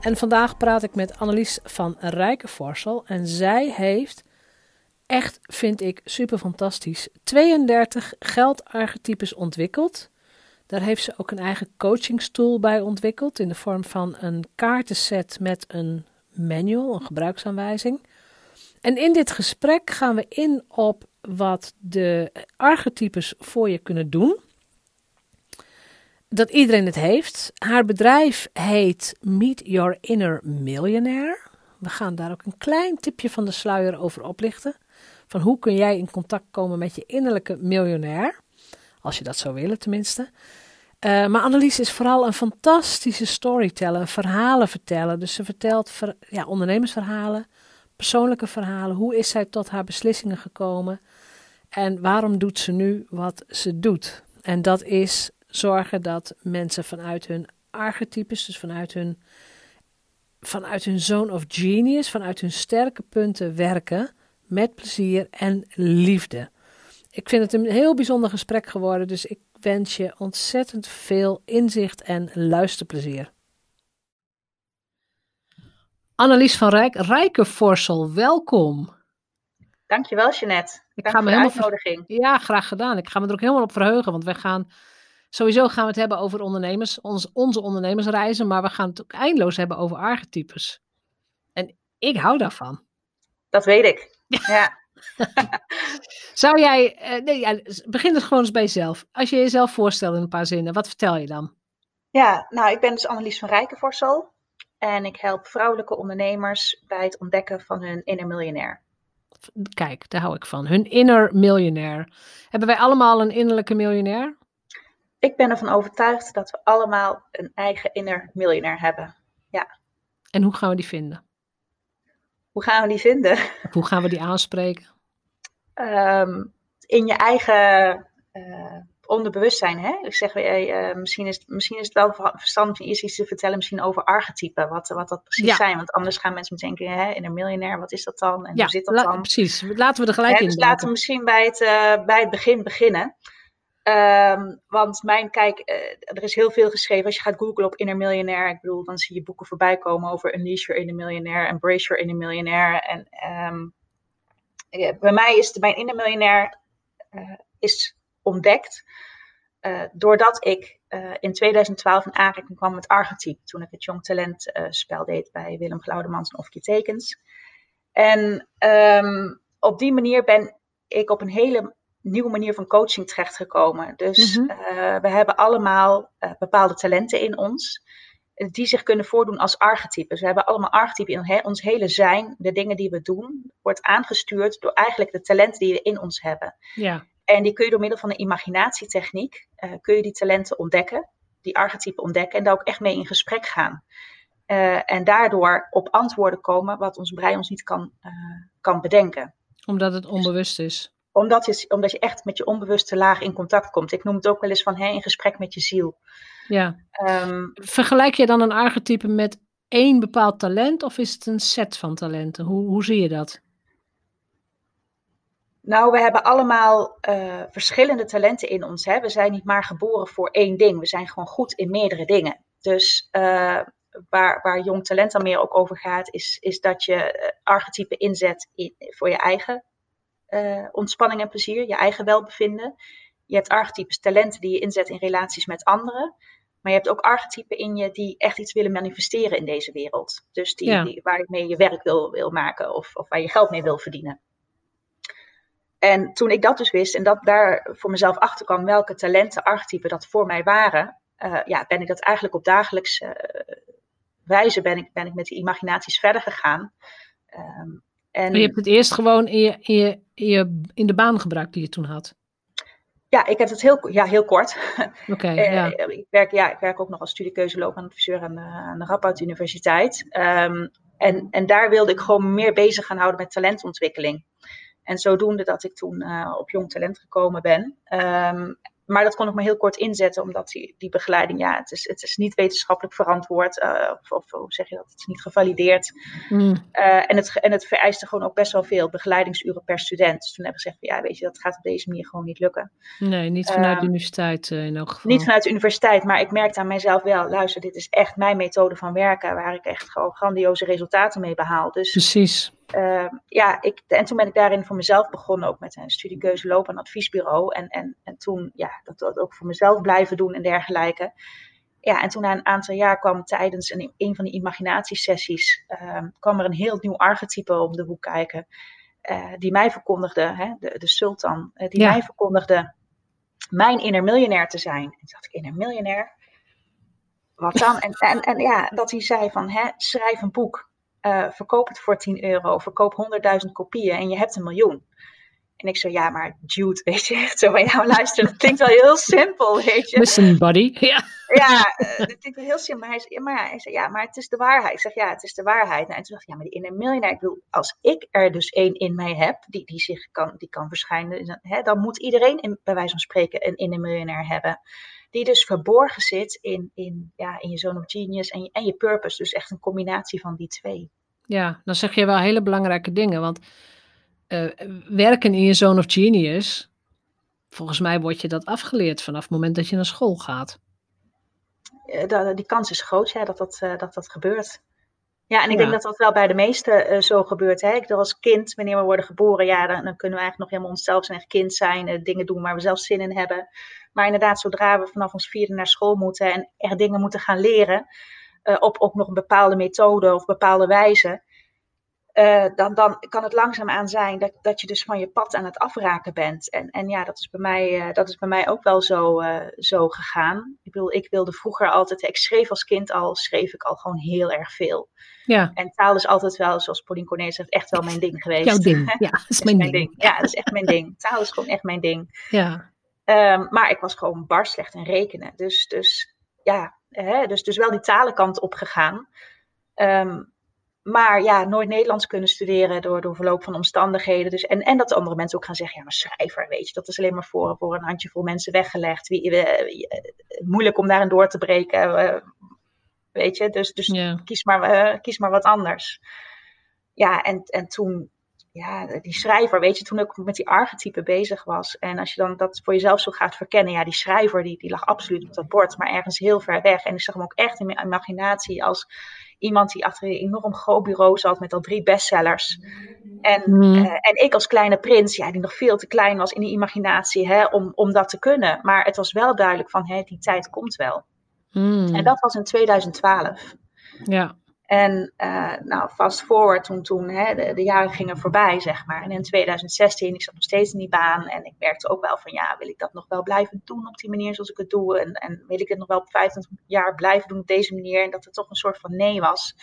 En vandaag praat ik met Annelies van Rijkenvorsel. En zij heeft, echt vind ik super fantastisch, 32 geldarchetypes ontwikkeld. Daar heeft ze ook een eigen coachingstool bij ontwikkeld in de vorm van een kaartenset met een manual, een gebruiksaanwijzing. En in dit gesprek gaan we in op wat de archetypes voor je kunnen doen dat iedereen het heeft. Haar bedrijf heet Meet Your Inner Millionaire. We gaan daar ook een klein tipje van de sluier over oplichten. Van hoe kun jij in contact komen met je innerlijke miljonair? Als je dat zou willen tenminste. Uh, maar Annelies is vooral een fantastische storyteller, verhalen vertellen. Dus ze vertelt ver, ja, ondernemersverhalen, persoonlijke verhalen. Hoe is zij tot haar beslissingen gekomen? En waarom doet ze nu wat ze doet? En dat is zorgen dat mensen vanuit hun archetypes, dus vanuit hun, vanuit hun zone of genius, vanuit hun sterke punten werken met plezier en liefde. Ik vind het een heel bijzonder gesprek geworden, dus ik wens je ontzettend veel inzicht en luisterplezier. Annelies van Rijk, Rijkenvorsel, welkom. Dankjewel, Jeanette. Ik Dank ga me helemaal uitnodiging. Ja, graag gedaan. Ik ga me er ook helemaal op verheugen, want wij gaan Sowieso gaan we het hebben over ondernemers, ons, onze ondernemersreizen, maar we gaan het ook eindeloos hebben over archetypes. En ik hou daarvan. Dat weet ik. Ja. Zou jij, uh, nee, ja, begin het gewoon eens bij jezelf. Als je jezelf voorstelt in een paar zinnen, wat vertel je dan? Ja, nou, ik ben dus Annelies van Rijkenvorsel en ik help vrouwelijke ondernemers bij het ontdekken van hun inner miljonair. Kijk, daar hou ik van. Hun inner miljonair. Hebben wij allemaal een innerlijke miljonair? Ik ben ervan overtuigd dat we allemaal een eigen inner miljonair hebben. Ja. En hoe gaan we die vinden? Hoe gaan we die vinden? hoe gaan we die aanspreken? Um, in je eigen uh, onderbewustzijn. Hè? Ik zeg, uh, misschien, is, misschien is het wel verstandig om eerst iets te vertellen misschien over archetypen. Wat, wat dat precies zijn. Want anders gaan mensen meteen denken, hè, inner miljonair, wat is dat dan? En ja, hoe zit dat dan? precies. Laten we er gelijk in. Dus laten we misschien bij het, uh, bij het begin beginnen. Um, want mijn, kijk, uh, er is heel veel geschreven. Als je gaat googlen op inner miljonair, ik bedoel, dan zie je boeken voorbij komen over Unleash Your Inner Millionaire, Embrace Your Inner Millionaire. En ja, bij mij is mijn inner miljonair uh, is ontdekt uh, doordat ik in 2012 in aanraking kwam met archetype. Toen ik het Jong Talent spel deed bij Willem Glaudemans en Of Je Tekens. En um, op die manier ben ik op een hele nieuwe manier van coaching terechtgekomen. Dus mm we hebben allemaal uh, bepaalde talenten in ons. Eh, die zich kunnen voordoen als archetypes. We hebben allemaal archetypen in he, ons hele zijn. De dingen die we doen, wordt aangestuurd door eigenlijk de talenten die we in ons hebben. Ja. En die kun je door middel van een imaginatietechniek, uh, kun je die talenten ontdekken, die archetypen ontdekken en daar ook echt mee in gesprek gaan. Uh, en daardoor op antwoorden komen wat ons brein ons niet kan, kan bedenken. Omdat het onbewust is omdat je, omdat je echt met je onbewuste laag in contact komt. Ik noem het ook wel eens van hè, in gesprek met je ziel. Ja. Um, Vergelijk je dan een archetype met één bepaald talent of is het een set van talenten? Hoe, hoe zie je dat? Nou, we hebben allemaal uh, verschillende talenten in ons. Hè? We zijn niet maar geboren voor één ding. We zijn gewoon goed in meerdere dingen. Dus uh, waar, waar jong talent dan meer ook over gaat, is, is dat je uh, archetypen inzet in, voor je eigen uh, ontspanning en plezier, je eigen welbevinden. Je hebt archetypes, talenten die je inzet in relaties met anderen. Maar je hebt ook archetypen in je die echt iets willen manifesteren in deze wereld. Dus die, die waar je mee je werk wil, wil maken of, of waar je geld mee wil verdienen. En toen ik dat dus wist en dat daar voor mezelf achter kwam welke talenten, archetypen dat voor mij waren, uh, ja, ben ik dat eigenlijk op dagelijkse uh, wijze ben ik, ben ik met die imaginaties verder gegaan. Um, en je hebt het eerst gewoon in, je, in, je, in, je, in de baan gebruikt die je toen had? Ja, ik heb het heel, ja, heel kort. Oké, okay, ja. ik, werk, ja, ik werk ook nog als studiekeuzeloopbaanadviseur aan, aan de Radboud Universiteit. Um, en, en daar wilde ik gewoon meer bezig gaan houden met talentontwikkeling. En zodoende dat ik toen op jong talent gekomen ben. Um, maar dat kon ik maar heel kort inzetten, omdat die, die begeleiding, ja, het is, het is niet wetenschappelijk verantwoord. Uh, of, of, hoe zeg je dat? Het is niet gevalideerd. Mm. Uh, en, het, en het vereiste gewoon ook best wel veel begeleidingsuren per student. Dus toen heb ik gezegd, ja, weet je, dat gaat op deze manier gewoon niet lukken. Nee, niet vanuit de universiteit in elk geval. Niet vanuit de universiteit, maar ik merkte aan mijzelf wel, luister, dit is echt mijn methode van werken, waar ik echt gewoon grandioze resultaten mee behaal. Dus, Precies. Uh, ja, ik, en toen ben ik daarin voor mezelf begonnen, ook met een studiekeuze lopen en adviesbureau. En, en, en toen, ja, dat, dat ook voor mezelf blijven doen en dergelijke. Ja, en toen na een aantal jaar kwam tijdens een, een van die imaginatiesessies, uh, kwam er een heel nieuw archetype om de hoek kijken. Uh, die mij verkondigde, hè, de, de sultan, uh, die ja. mij verkondigde mijn inner miljonair te zijn. En toen dacht ik, inner miljonair? Wat dan? en, en, en ja, dat hij zei van, hè, schrijf een boek uh, verkoop het voor 10 euro, verkoop 100.000 kopieën en je hebt een miljoen. En ik zo, ja, maar Jude, weet je, echt zo van, ja, luister, dat klinkt wel heel simpel, weet je. Listen, buddy, ja. Ja, uh, dat klinkt wel heel simpel. Maar hij, zei, ja, maar, hij zei, ja, maar het is de waarheid. Ik zeg, ja, het is de waarheid. Nou, en toen dacht ik, ja, maar die inner miljonair, ik bedoel, als ik er dus één in mij heb, die, die zich kan, die kan verschijnen, hè, dan moet iedereen, in, bij wijze van spreken, een inner miljonair hebben die dus verborgen zit in, in, ja, in je zone of genius en je, en je purpose. Dus echt een combinatie van die twee. Ja, dan zeg je wel hele belangrijke dingen. Want uh, werken in je zone of genius, volgens mij word je dat afgeleerd vanaf het moment dat je naar school gaat. Uh, die kans is groot ja, dat, dat, uh, dat dat gebeurt. Ja, en ik ja. denk dat dat wel bij de meesten zo gebeurt. Hè? Ik als kind, wanneer we worden geboren, ja, dan, dan kunnen we eigenlijk nog helemaal onszelf zijn, echt kind zijn, dingen doen waar we zelf zin in hebben. Maar inderdaad, zodra we vanaf ons vierde naar school moeten en er dingen moeten gaan leren, uh, op, op nog een bepaalde methode of bepaalde wijze, uh, dan, dan kan het langzaamaan zijn dat, dat je dus van je pad aan het afraken bent. En, en ja, dat is bij mij, uh, dat is bij mij ook wel zo, zo gegaan. Ik bedoel, ik wilde vroeger altijd, ik schreef als kind al, schreef ik al gewoon heel erg veel. Ja. En taal is altijd wel, zoals Pauline Cornelis zegt, echt wel mijn ding geweest. Jouw ding, ja, dat is, mijn, ding. ding. Ja, dat is echt mijn ding. Taal is gewoon echt mijn ding. Ja. Um, maar ik was gewoon bar slecht in rekenen. Dus, dus ja, hè, dus, dus wel die talenkant opgegaan. Um, maar ja, nooit Nederlands kunnen studeren door, door verloop van omstandigheden. Dus, en, en dat andere mensen ook gaan zeggen, ja, maar schrijver, weet je, dat is alleen maar voor, voor een handjevol mensen weggelegd. Wie, uh, moeilijk om daarin door te breken, uh, weet je. Dus, dus yeah. kies, maar, uh, kies maar wat anders. Ja, en, en toen, ja, die schrijver, weet je, toen ik met die archetypen bezig was. En als je dan dat voor jezelf zo gaat verkennen, ja, die schrijver, die, die lag absoluut op dat bord, maar ergens heel ver weg. En ik zag hem ook echt in mijn imaginatie als iemand die achter een enorm groot bureau zat met al drie bestsellers. En, mm. uh, en ik als kleine prins, ja, die nog veel te klein was in die imaginatie hè, om, om dat te kunnen. Maar het was wel duidelijk van, hè, die tijd komt wel. Mm. En dat was in 2012. Ja. En uh, nou, fast forward, toen, toen hè, de, jaren gingen voorbij, zeg maar. En in 2016, ik zat nog steeds in die baan. En ik merkte ook wel van, ja, wil ik dat nog wel blijven doen op die manier zoals ik het doe? En, en wil ik het nog wel op 25 jaar blijven doen op deze manier? En dat het toch een soort van nee was.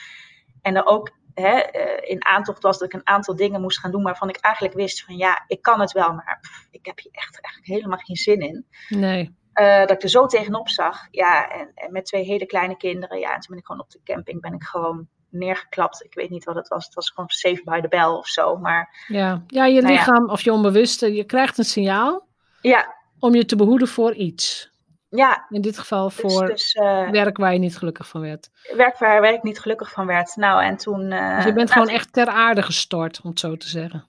En er ook hè, in aantocht was dat ik een aantal dingen moest gaan doen waarvan ik eigenlijk wist van, ja, ik kan het wel, maar ik heb hier echt eigenlijk helemaal geen zin in. Nee. Uh, dat ik er zo tegenop zag. Ja, en, en, met twee hele kleine kinderen. Ja, en toen ben ik gewoon op de camping ben ik gewoon neergeklapt. Ik weet niet wat het was. Het was gewoon safe by the bell of zo. Maar, ja. ja, je lichaam ja. of je onbewuste, je krijgt een signaal. Ja. Om je te behoeden voor iets. Ja. In dit geval voor dus, dus, uh, werk waar je niet gelukkig van werd. Werk waar, waar ik niet gelukkig van werd. Nou, en toen... Uh, dus je bent nou, gewoon echt ter aarde gestort, om het zo te zeggen.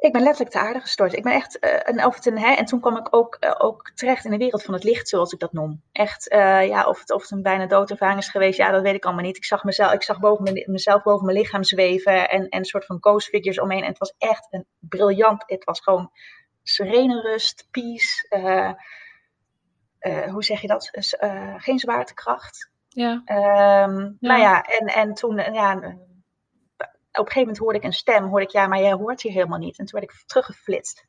Ik ben letterlijk te aarde gestort. Ik ben echt, uh, en, of het een, hè, en toen kwam ik ook, uh, ook terecht in de wereld van het licht, zoals ik dat noem. Echt, uh, ja, of het, of het een bijna doodervaring is geweest, ja, dat weet ik allemaal niet. Ik zag mezelf, ik zag boven mijn, mezelf boven mijn lichaam zweven en, en een soort van ghost figures omheen. En het was echt een briljant, het was gewoon serene rust, peace, hoe zeg je dat? Geen zwaartekracht. Ja. Um, ja. Nou ja, en, en toen, ja op een gegeven moment hoorde ik een stem, hoorde ik, ja, maar jij hoort hier helemaal niet. En toen werd ik teruggeflitst.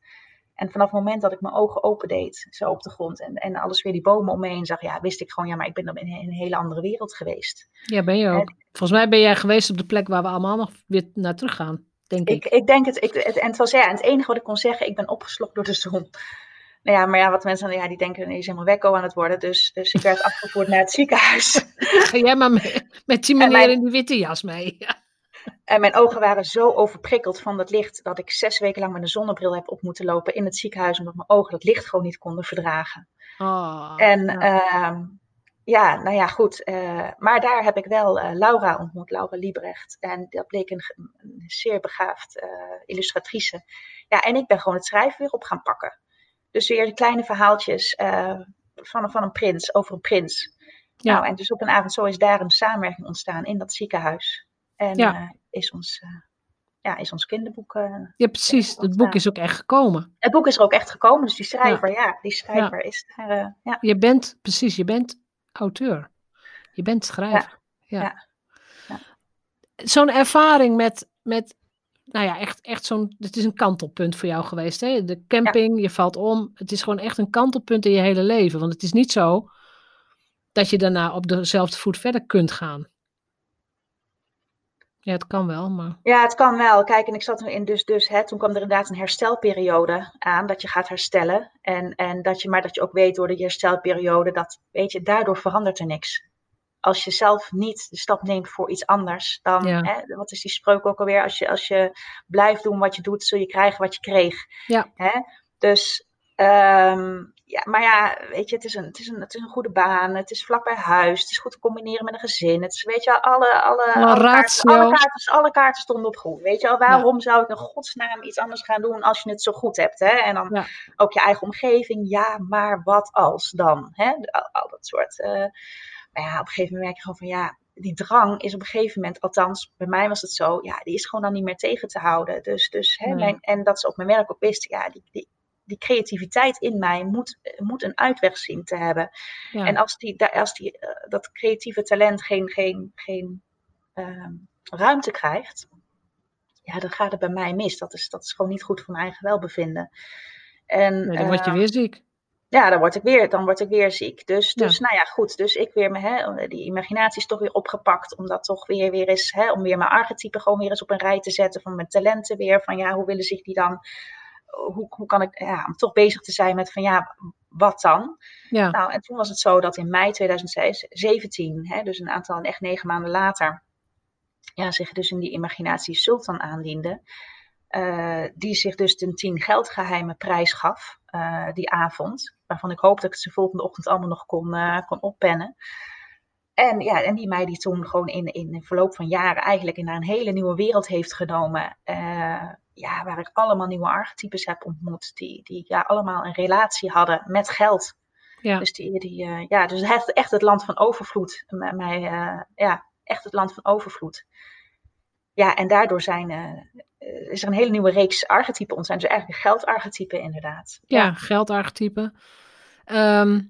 En vanaf het moment dat ik mijn ogen opendeed, zo op de grond, en, en alles weer die bomen om me heen zag, ja, wist ik gewoon, ja, maar ik ben dan in een, in een hele andere wereld geweest. Ja, ben je ook. En, Volgens mij ben jij geweest op de plek waar we allemaal nog weer naar terug gaan, denk ik. Ik, ik denk het, ik, het, en het was ja, en het enige wat ik kon zeggen, ik ben opgeslokt door de zon. Nou ja, maar ja, wat mensen ja, die denken, nee, is helemaal wekko aan het worden. Dus, dus ik werd afgevoerd naar het ziekenhuis. Ga jij maar met, met die meneer mijn, in die witte jas mee. Ja. En mijn ogen waren zo overprikkeld van dat licht dat ik zes weken lang met een zonnebril heb op moeten lopen in het ziekenhuis, omdat mijn ogen dat licht gewoon niet konden verdragen. Oh, en ja. ehm, ja, nou ja, goed. eh, maar daar heb ik wel eh, Laura ontmoet, Laura Liebrecht. En dat bleek een, zeer begaafd eh, illustratrice. Ja, en ik ben gewoon het schrijven weer op gaan pakken. Dus weer de kleine verhaaltjes van, van een prins, over een prins. Ja. Nou, en dus op een avond zo is daar een samenwerking ontstaan in dat ziekenhuis. En Ja. eh, is, ons, eh, ja, is ons kinderboek... eh, ja, precies. Het boek is ook echt gekomen. het boek is er ook echt gekomen, dus die schrijver, ja, die schrijver is daar... ja. Je bent, precies, je bent auteur. Je bent schrijver. Ja. Zo'n ervaring met, met, nou ja, echt, echt zo'n, het is een kantelpunt voor jou geweest. Hè? De camping, je valt om. Het is gewoon echt een kantelpunt in je hele leven. Want het is niet zo dat je daarna op dezelfde voet verder kunt gaan. Ja, het kan wel, maar... Ja, het kan wel. Kijk, en ik zat erin, dus, dus hè, toen kwam er inderdaad een herstelperiode aan, dat je gaat herstellen. En, en dat je, maar dat je ook weet door de herstelperiode, dat, weet je, daardoor verandert er niks. Als je zelf niet de stap neemt voor iets anders, dan, Ja. hè, wat is die spreuk ook alweer? Als je, als je blijft doen wat je doet, zul je krijgen wat je kreeg. Ja. Hè? Dus, ehm, ja, maar ja, weet je, het is, een, het, is een, het is een goede baan, het is vlak bij huis, het is goed te combineren met een gezin. Het is, weet je, alle, alle, Alle alle, kaarten, alle, kaarten, alle kaarten stonden op groen. Weet je wel, waarom zou ik in godsnaam iets anders gaan doen als je het zo goed hebt? Hè? En dan Ja. ook je eigen omgeving, ja, maar wat als dan? Hè? Al, al dat soort. eh, maar ja, op een gegeven moment merk je gewoon van ja, die drang is op een gegeven moment, althans bij mij was het zo, ja, die is gewoon dan niet meer tegen te houden. Dus, dus hè, Nee. mijn, en dat ze op mijn werk ook wisten, ja, die, die, die creativiteit in mij moet, moet een uitweg zien te hebben. Ja. En als, die, als die, eh, dat creatieve talent geen, geen, geen ehm, ruimte krijgt, ja, dan gaat het bij mij mis. Dat is, dat is gewoon niet goed voor mijn eigen welbevinden. En, Nee, dan word je ehm, weer ziek. ja, dan word ik weer, dan word ik weer ziek. Dus, Ja. dus nou ja, goed. Dus ik weer me, hè, die imaginatie is toch weer opgepakt. Om dat toch weer, weer eens, hè, om weer mijn archetypen gewoon weer eens op een rij te zetten. Van mijn talenten weer. Van ja, hoe willen zich die dan, hoe, hoe kan ik, ja, om toch bezig te zijn met van ja, wat dan? Ja, Nou, en toen was het zo dat in mei 2017, hè, dus een aantal, echt negen maanden later, ja, zich dus in die imaginatie Sultan aandiende. eh, die zich dus de 10 geldgeheimen prijs gaf eh, die avond. Waarvan ik hoop dat ik de volgende ochtend allemaal nog kon, eh, kon oppennen. En, ja, en die mij die toen gewoon in, in een verloop van jaren eigenlijk naar een hele nieuwe wereld heeft genomen. Ja, waar ik allemaal nieuwe archetypes heb ontmoet. Die, die ja, allemaal een relatie hadden met geld. ja. Dus, die, die, eh, ja, dus echt, echt het land van overvloed. M- Mij, eh, ja, echt het land van overvloed. Ja, en daardoor zijn, eh, eh, is er een hele nieuwe reeks archetypen ontstaan. Dus eigenlijk geldarchetypen inderdaad. Ja, geldarchetypen. Ehm,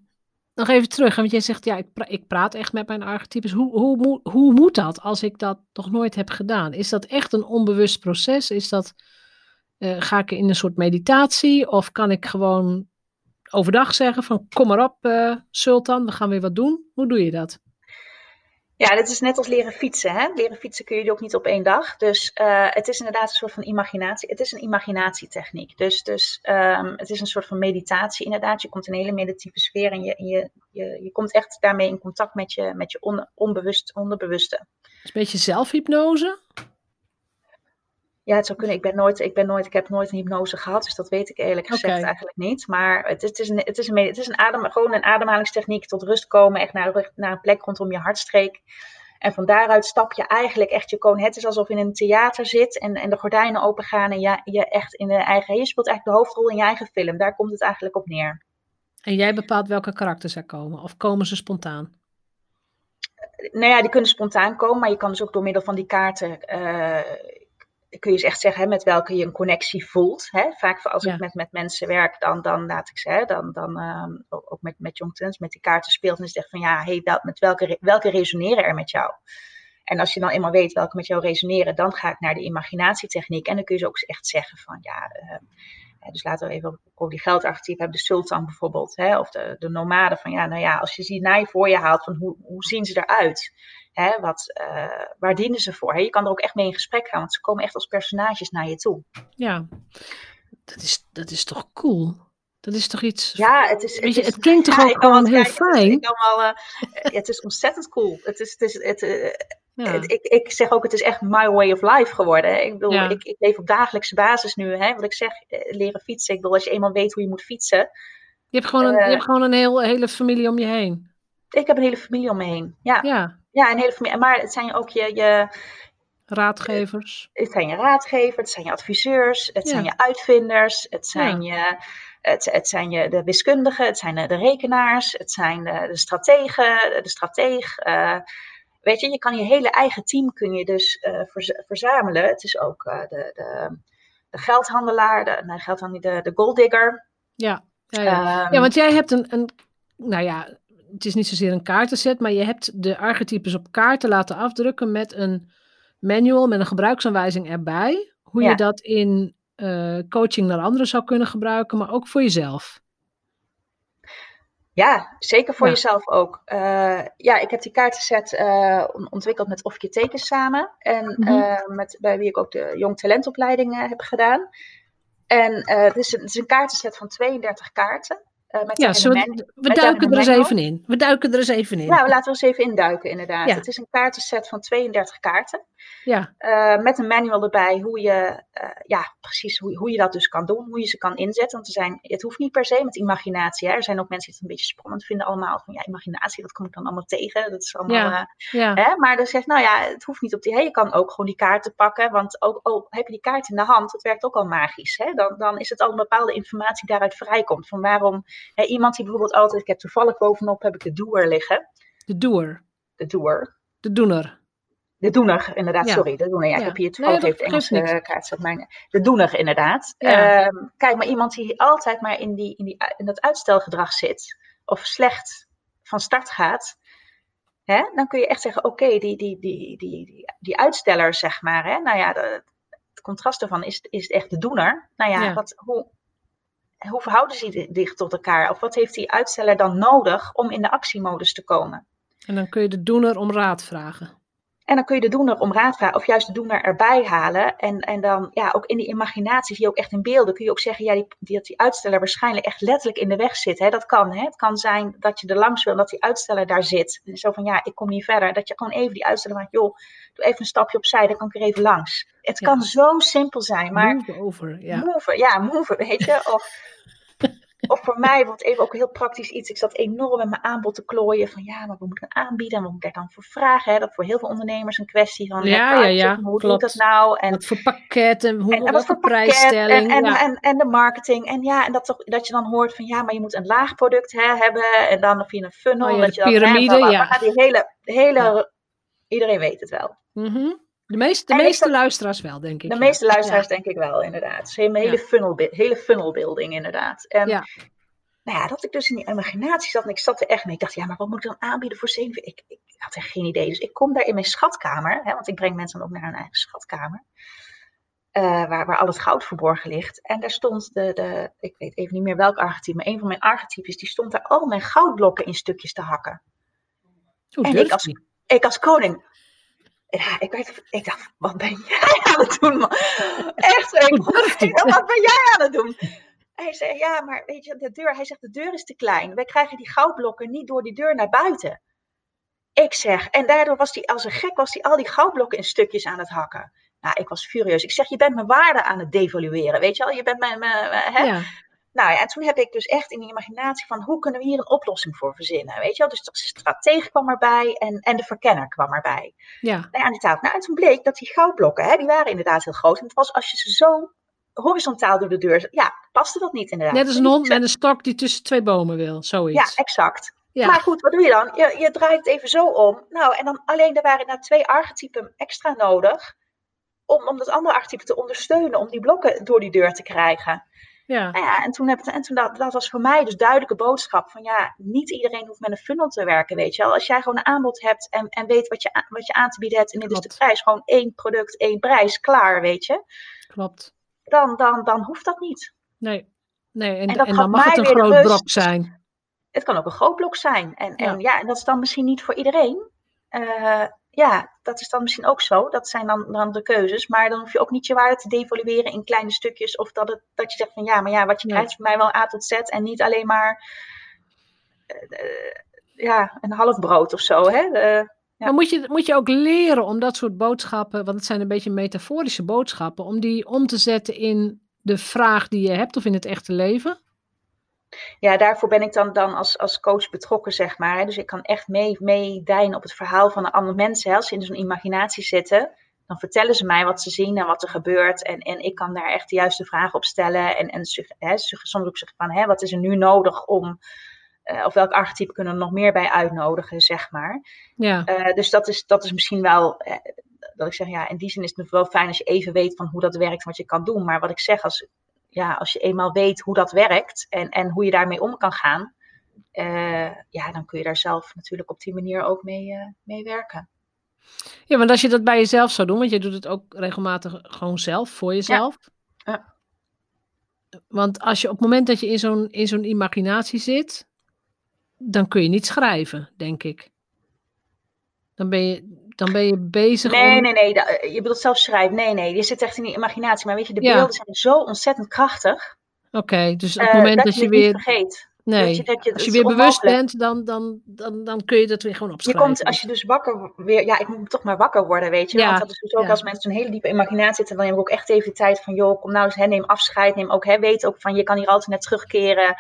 nog even terug, want jij zegt, ja, ik, pra- ik praat echt met mijn archetypes. Hoe, hoe, moet- hoe moet dat als ik dat nog nooit heb gedaan? Is dat echt een onbewust proces? Is dat, eh, ga ik in een soort meditatie? Of kan ik gewoon overdag zeggen van, kom maar op, eh, Sultan, we gaan weer wat doen? Hoe doe je dat? Ja, dit is net als leren fietsen. Hè? Leren fietsen kun je ook niet op één dag. Dus eh, het is inderdaad een soort van imaginatie. Het is een imaginatietechniek. Dus, dus ehm, het is een soort van meditatie inderdaad. Je komt in een hele meditatieve sfeer en je, en je, je, je komt echt daarmee in contact met je, met je on, onbewust, onderbewuste. Is een beetje zelfhypnose? Ja, het zou kunnen. Ik ben nooit, ik ben nooit, ik heb nooit een hypnose gehad, dus dat weet ik eerlijk gezegd eigenlijk niet. Maar het, is- het is een, het is een, het is een adem, gewoon een ademhalingstechniek tot rust komen, echt naar, naar een plek rondom je hartstreek. En van daaruit stap je eigenlijk echt je koon. Het is alsof je in een theater zit en, en de gordijnen open gaan en je, je echt in de eigen, je speelt eigenlijk de hoofdrol in je eigen film. Daar komt het eigenlijk op neer. En jij bepaalt welke karakters er komen? Of komen ze spontaan? Nou ja, die kunnen spontaan komen, maar je kan dus ook door middel van die kaarten, eh, kun je dus echt zeggen hè, met welke je een connectie voelt. Hè? Vaak als Ja. ik met, met mensen werk, dan, dan laat ik ze, hè, dan, dan ehm, ook met, met jongtens, met die kaarten speelt en het echt van ja, hey, wel, met welke, welke resoneren er met jou? En als je dan eenmaal weet welke met jou resoneren, dan ga ik naar de imaginatietechniek. En dan kun je ze ook echt zeggen van ja, eh, hè, dus laten we even over die geldarchetype hebben, de sultan bijvoorbeeld, hè, of de, de nomaden. Van ja, nou ja, als je je voor je haalt, van hoe, hoe zien ze eruit? Hè, wat, eh, waar dienen ze voor? Hè? Je kan er ook echt mee in gesprek gaan, want ze komen echt als personages naar je toe. Ja, dat is, dat is toch cool? Dat is toch iets... Ja, het is. Je, het klinkt toch ja, ook gewoon heel kijken, het is- fijn? eh, het is ontzettend cool. Het is, het is, het, eh, ik, ik zeg ook, het is echt my way of life geworden. Ik bedoel, ik, ik, leef op dagelijkse basis nu. Hè? Wat ik zeg, eh, leren fietsen. Ik bedoel, als je eenmaal weet hoe je moet fietsen. Je hebt gewoon een, je hebt gewoon een heel, hele familie om je heen. Ik heb een hele familie om me heen. Ja, ja. ja een hele familie. Maar het zijn ook je, je raadgevers. Het zijn je raadgevers, het zijn je adviseurs, het zijn je uitvinders, het zijn je het, het zijn je, de wiskundigen, het zijn de, de rekenaars, het zijn de, de strategen, de strateeg. Uh, weet je, je kan je hele eigen team kun je dus uh, verzamelen. Het is ook uh, de, de, de, geldhandelaar, de, nee, geldhandelaar, de, de golddigger. Ja, ja, ja. Um, ja, want jij hebt een, een, nou ja, het is niet zozeer een kaartenset, maar je hebt de archetypes op kaarten laten afdrukken met een manual, met een gebruiksaanwijzing erbij. Hoe je dat in uh, coaching naar anderen zou kunnen gebruiken, maar ook voor jezelf. Ja, zeker voor jezelf ook. Uh, ja, ik heb die kaartenset uh, ontwikkeld met Of je tekens samen. En mm met, bij wie ik ook de Jong Talentopleiding heb gedaan. En het is, een, het is een kaartenset van 32 kaarten. Met ja, we, we duiken er eens even in. We duiken er eens even in. Nou, laten we eens even induiken, inderdaad. Het is een kaartenset van 32 kaarten. Ja. Uh, met een manual erbij hoe je, uh, ja, precies hoe, hoe je dat dus kan doen, hoe je ze kan inzetten. Want er zijn, het hoeft niet per se met imaginatie. Hè. Er zijn ook mensen die het een beetje spannend vinden allemaal. Van ja, imaginatie, dat kom ik dan allemaal tegen. Dat is allemaal, ja. ja. Hè? Maar dan zegt, nou ja, het hoeft niet op die, hè, je kan ook gewoon die kaarten pakken. Want ook al heb je die kaart in de hand, dat werkt ook al magisch. Hè. Dan, dan is het al een bepaalde informatie daaruit vrijkomt. Van waarom iemand die bijvoorbeeld altijd, ik heb toevallig bovenop heb ik de doer liggen. De doer. De doer. De doener. De doener, inderdaad, sorry. De doener. Ja, ik heb hier nee, even de Engelse kaart. Maar de doener, inderdaad. Ehm, kijk, maar iemand die altijd maar in, die, in, die, in dat uitstelgedrag zit, of slecht van start gaat, hè, dan kun je echt zeggen: oké, die, die, die, die, die, die uitsteller, zeg maar. Hè, nou ja, de, het contrast daarvan is, is echt de doener. Nou ja, Wat, hoe, hoe verhouden ze zich tot elkaar? Of wat heeft die uitsteller dan nodig om in de actiemodus te komen? En dan kun je de doener om raad vragen. En dan kun je de doener om raad vragen, of juist de doener erbij halen. En, en dan, ja, ook in die imaginatie zie je ook echt in beelden. Kun je ook zeggen, ja, die, die, dat die uitsteller waarschijnlijk echt letterlijk in de weg zit. Hè? Dat kan, hè? Het kan zijn dat je er langs wil, dat die uitsteller daar zit. Zo van, ja, ik kom niet verder. Dat je gewoon even die uitsteller maakt, joh, doe even een stapje opzij, dan kan ik er even langs. Het kan zo simpel zijn, maar... Move over, ja. Move, ja, move, weet je. Of of voor mij, want even ook heel praktisch iets. Ik zat enorm met mijn aanbod te klooien. Van ja, maar we moeten aanbieden en wat moet ik daar dan voor vragen? Hè? Dat voor heel veel ondernemers een kwestie van. Ja, ja, ja. Hoe klopt. doet dat nou? En, wat voor pakket en, hoe, en, wat voor prijsstelling. En, en, en, en, de marketing. En ja, en dat, toch, dat je dan hoort van ja, maar je moet een laag product hè, hebben. En dan of je een funnel. Oh, ja, dat je dan piramide, ja. die hele, hele, iedereen weet het wel. Mm De meeste, de meeste luisteraars wel, denk ik. De meeste luisteraars denk ik wel, inderdaad. Dus een hele, funnel, hele funnelbuilding, inderdaad. En, ja nou ja, dat ik dus in die imaginatie zat en ik zat er echt mee. Ik dacht, ja, maar wat moet ik dan aanbieden voor zenuwen? Ik, ik, had echt geen idee. Dus ik kom daar in mijn schatkamer, hè, want ik breng mensen dan ook naar hun eigen schatkamer. Uh, waar, waar al het goud verborgen ligt. En daar stond de, de, ik weet even niet meer welk archetype, maar een van mijn archetypes, die stond daar al mijn goudblokken in stukjes te hakken. en ik als, ik als koning, ja, ik, weet, ik dacht, wat ben jij aan het doen, man? Echt, ik, wat ben jij aan het doen? Hij zei, ja, maar weet je, de deur, hij zegt, de deur is te klein. Wij krijgen die goudblokken niet door die deur naar buiten. Ik zeg, en daardoor was hij als een gek, was hij al die goudblokken in stukjes aan het hakken. Nou, ik was furieus. Ik zeg, je bent mijn waarde aan het devalueren, weet je wel? Je bent mijn, mijn hè? Ja. Nou ja, en toen heb ik dus echt in de imaginatie van, hoe kunnen we hier een oplossing voor verzinnen, weet je wel? Dus de stratege kwam erbij en, en de verkenner kwam erbij. Ja. Nou ja, aan die tafel. Nou, en toen bleek dat die goudblokken, hè, die waren inderdaad heel groot. En het was als je ze zo horizontaal door de deur. Ja, paste dat niet inderdaad. Net als een hond met een stok die tussen twee bomen wil, zoiets. Ja, exact. Ja. Maar goed, wat doe je dan? Je, je draait het even zo om. Nou, en dan alleen er waren nou twee archetypen extra nodig. Om, om dat andere archetype te ondersteunen, om die blokken door die deur te krijgen. Ja. Nou ja, en toen, heb en toen dat, dat was voor mij dus duidelijke boodschap van ja, niet iedereen hoeft met een funnel te werken, weet je wel. Als jij gewoon een aanbod hebt en, en weet wat je, wat je aan te bieden hebt en dit is de prijs, gewoon één product, één prijs, klaar, weet je. Klopt dan, dan, dan hoeft dat niet. Nee, nee. en, en, dan mag het een groot blok zijn. Het kan ook een groot blok zijn. En ja. en, ja, en dat is dan misschien niet voor iedereen. Uh, ja, dat is dan misschien ook zo. Dat zijn dan, dan de keuzes. Maar dan hoef je ook niet je waarde te devalueren in kleine stukjes. Of dat, het, dat je zegt van ja, maar ja, wat je krijgt is voor mij wel A tot Z. En niet alleen maar uh, uh, ja, een half brood of zo. Hè? Maar moet je, moet je ook leren om dat soort boodschappen, want het zijn een beetje metaforische boodschappen, om die om te zetten in de vraag die je hebt of in het echte leven? Ja, daarvoor ben ik dan, dan als, als coach betrokken, zeg maar. Dus ik kan echt mee, meedijnen op het verhaal van een ander mensen. Als ze in zo'n imaginatie zitten, dan vertellen ze mij wat ze zien en wat er gebeurt. En, en ik kan daar echt de juiste vragen op stellen. En, en hè, soms ook zeggen van, hè, wat is er nu nodig om... Uh, of welk archetype kunnen we nog meer bij uitnodigen, zeg maar. Ja. Uh, dus dat is, dat is misschien wel... Uh, dat ik zeg, ja, in die zin is het wel fijn als je even weet van hoe dat werkt, wat je kan doen. Maar wat ik zeg, als, ja, als je eenmaal weet hoe dat werkt en, en hoe je daarmee om kan gaan, ja, dan kun je daar zelf natuurlijk op die manier ook mee, mee werken. Ja, want als je dat bij jezelf zou doen, want je doet het ook regelmatig gewoon zelf, voor jezelf. Ja. Want als je op het moment dat je in zo'n, in zo'n imaginatie zit, dan kun je niet schrijven, denk ik. Dan ben je, dan ben je bezig. Nee, om... nee, nee. Je bedoelt zelf schrijven. Nee, nee. Je zit echt in die imaginatie. Maar weet je, de beelden zijn zo ontzettend krachtig. Oké, dus op het moment dat, dat, je, je weer. vergeet. Nee, je, dat je, als je weer bewust bent, dan, dan, dan, dan kun je dat weer gewoon opschrijven. Je komt, als je dus wakker weer, ja, ik moet toch maar wakker worden, weet je. Ja, Want dat is dus ook als mensen een hele diepe imaginatie zitten, dan heb ik ook echt even de tijd van, joh, kom nou eens, hè, neem afscheid, neem ook, hè, weet ook van, je kan hier altijd net terugkeren.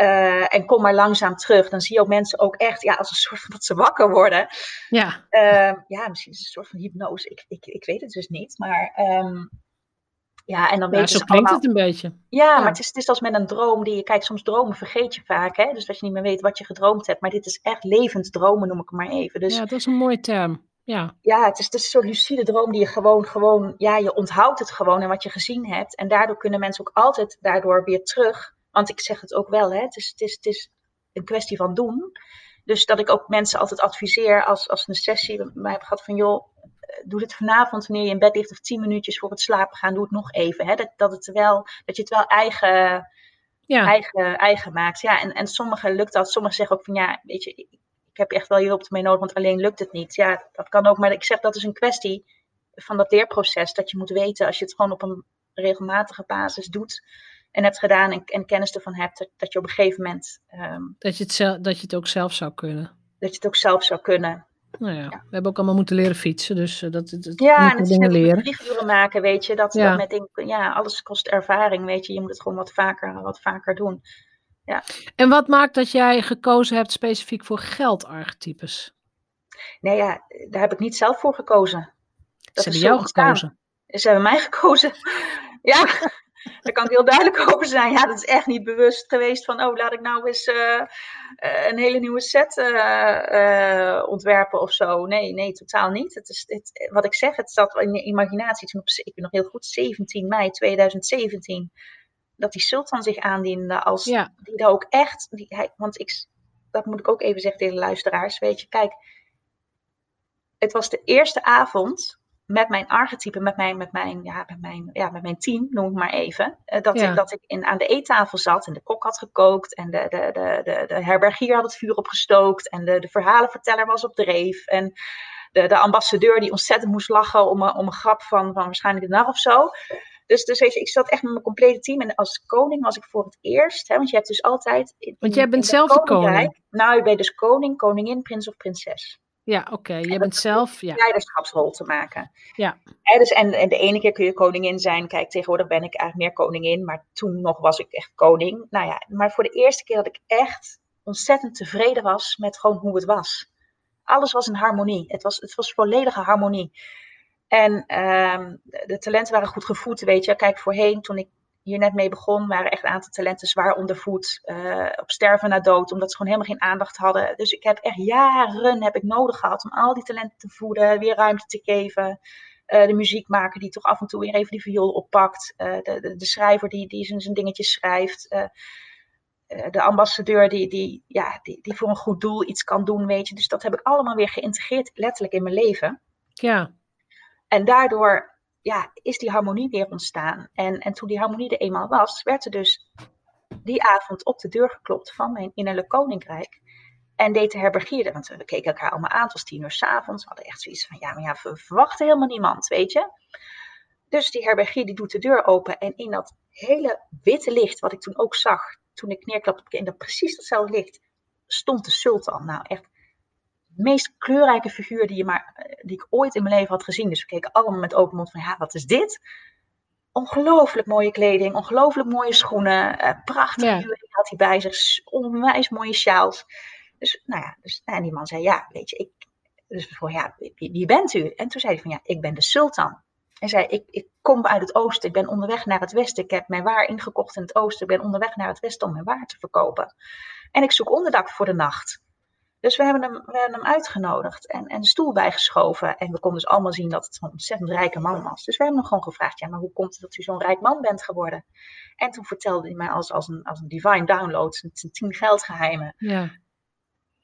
Uh, en kom maar langzaam terug. Dan zie je ook mensen ook echt, ja, als een soort van dat ze wakker worden. Ja. Uh, ja, misschien is het een soort van hypnose. Ik, ik, ik weet het dus niet. Maar um, ja, en dan weet je zo klinkt het een beetje. Ja, maar het is, het is als met een droom die je... Kijk, soms dromen vergeet je vaak, hè. Dus dat je niet meer weet wat je gedroomd hebt. Maar dit is echt levend dromen, noem ik het maar even. Dus, ja, dat is een mooie term. Ja, ja het, is, het is een soort lucide droom die je gewoon, gewoon... Ja, je onthoudt het gewoon en wat je gezien hebt. En daardoor kunnen mensen ook altijd daardoor weer terug. Want ik zeg het ook wel, hè. Het is, het is, het is een kwestie van doen. Dus dat ik ook mensen altijd adviseer als, als een sessie met mij heb gehad van... joh, doe het vanavond wanneer je in bed ligt of tien minuutjes voor het slapen gaan, doe het nog even. Hè? Dat, dat, het wel, dat je het wel eigen, ja. eigen, eigen maakt. Ja, en, en sommigen lukt dat. Sommigen zeggen ook van ja, weet je, ik heb echt wel je hulp ermee nodig, want alleen lukt het niet. Ja, dat kan ook. Maar ik zeg dat is een kwestie van dat leerproces. Dat je moet weten als je het gewoon op een regelmatige basis doet en hebt gedaan en, en kennis ervan hebt, dat, dat je op een gegeven moment. Um, dat, je het zelf, dat je het ook zelf zou kunnen. Dat je het ook zelf zou kunnen. Nou ja, we hebben ook allemaal moeten leren fietsen, dus uh, dat, dat ja, en dingen leren. vlieguren maken, weet je, dat, ja. dat met dingen, ja, alles kost ervaring, weet je, je moet het gewoon wat vaker, wat vaker doen. Ja. En wat maakt dat jij gekozen hebt specifiek voor geldarchetypes? Nee, ja, daar heb ik niet zelf voor gekozen. Dat Ze hebben jou gekozen. Ze hebben mij gekozen. ja, daar kan ik heel duidelijk over zijn. Ja, dat is echt niet bewust geweest van, oh, laat ik nou eens uh, een hele nieuwe set uh, ontwerpen of zo. Nee, nee, totaal niet. Het is, het, wat ik zeg, het zat in je imaginatie. Ik ben nog heel goed, 17 mei 2017, dat die sultan zich aandiende als, ja. die daar ook echt, die, hij, want ik, dat moet ik ook even zeggen tegen de luisteraars, weet je, kijk, het was de eerste avond met mijn archetype, met mijn, met mijn, ja, met mijn, ja, met mijn team, noem ik maar even. Uh, dat, ik, dat ik in, aan de eettafel zat en de kok had gekookt en de, de, de, de, de herbergier had het vuur opgestookt en de, de verhalenverteller was op dreef. En de, de ambassadeur die ontzettend moest lachen om, om een grap van, van waarschijnlijk de nacht of zo. Dus, dus weet je, ik zat echt met mijn complete team. En als koning was ik voor het eerst. Hè, want je hebt dus altijd. In, want jij bent zelf de koning. Nou, je bent dus koning, koningin, prins of prinses. Ja, oké. Je bent zelf. Ja. Leiderschapsrol te maken. Ja. En, dus, en, en de ene keer kun je koningin zijn. Kijk, tegenwoordig ben ik eigenlijk meer koningin. Maar toen nog was ik echt koning. Nou ja, maar voor de eerste keer dat ik echt ontzettend tevreden was met gewoon hoe het was. Alles was in harmonie. Het was, het was volledige harmonie. En um, de talenten waren goed gevoed, weet je. Kijk, voorheen, toen ik hier net mee begon, waren echt een aantal talenten zwaar ondervoed, uh, op sterven na dood, omdat ze gewoon helemaal geen aandacht hadden. Dus ik heb echt jaren heb ik nodig gehad om al die talenten te voeden, weer ruimte te geven. Uh, de muziekmaker die toch af en toe weer even die viool oppakt. Uh, de, de, de, schrijver die, die zijn, zijn dingetjes schrijft. de ambassadeur die, die, ja, die, die voor een goed doel iets kan doen, weet je. Dus dat heb ik allemaal weer geïntegreerd, letterlijk in mijn leven. Ja. En daardoor ja, is die harmonie weer ontstaan. En, en toen die harmonie er eenmaal was, werd er dus die avond op de deur geklopt van mijn innerlijk koninkrijk. En deed de herbergier, want we keken elkaar allemaal aan, het was tien uur s'avonds. We hadden echt zoiets van, ja, maar ja, we verwachten helemaal niemand, weet je. Dus die herbergier die doet de deur open en in dat hele witte licht, wat ik toen ook zag, toen ik neerklapte in dat precies datzelfde licht, stond de sultan. Nou, echt meest kleurrijke figuur die, je maar, eh, die ik ooit in mijn leven had gezien. Dus we keken allemaal met open mond van, ja, wat is dit? Ongelooflijk mooie kleding, ongelooflijk mooie schoenen, uh, prachtig ja. had hij bij zich, onwijs mooie sjaals. Dus, nou ja, dus, en die man zei, ja, weet je, ik, dus voor, ja, wie, wie, bent u? En toen zei hij van, ja, ik ben de sultan. Hij zei, ik, ik kom uit het oosten, ik ben onderweg naar het westen. Ik heb mijn waar ingekocht in het oosten, ik ben onderweg naar het westen om mijn waar te verkopen. En ik zoek onderdak voor de nacht. Dus we hebben hem, we hebben hem uitgenodigd en, en een stoel bijgeschoven. En we konden dus allemaal zien dat het een ontzettend rijke man was. Dus we hebben hem gewoon gevraagd, ja, maar hoe komt het dat u zo'n rijk man bent geworden? En toen vertelde hij mij als, als, een, als een divine download zijn tien geldgeheimen. Ja.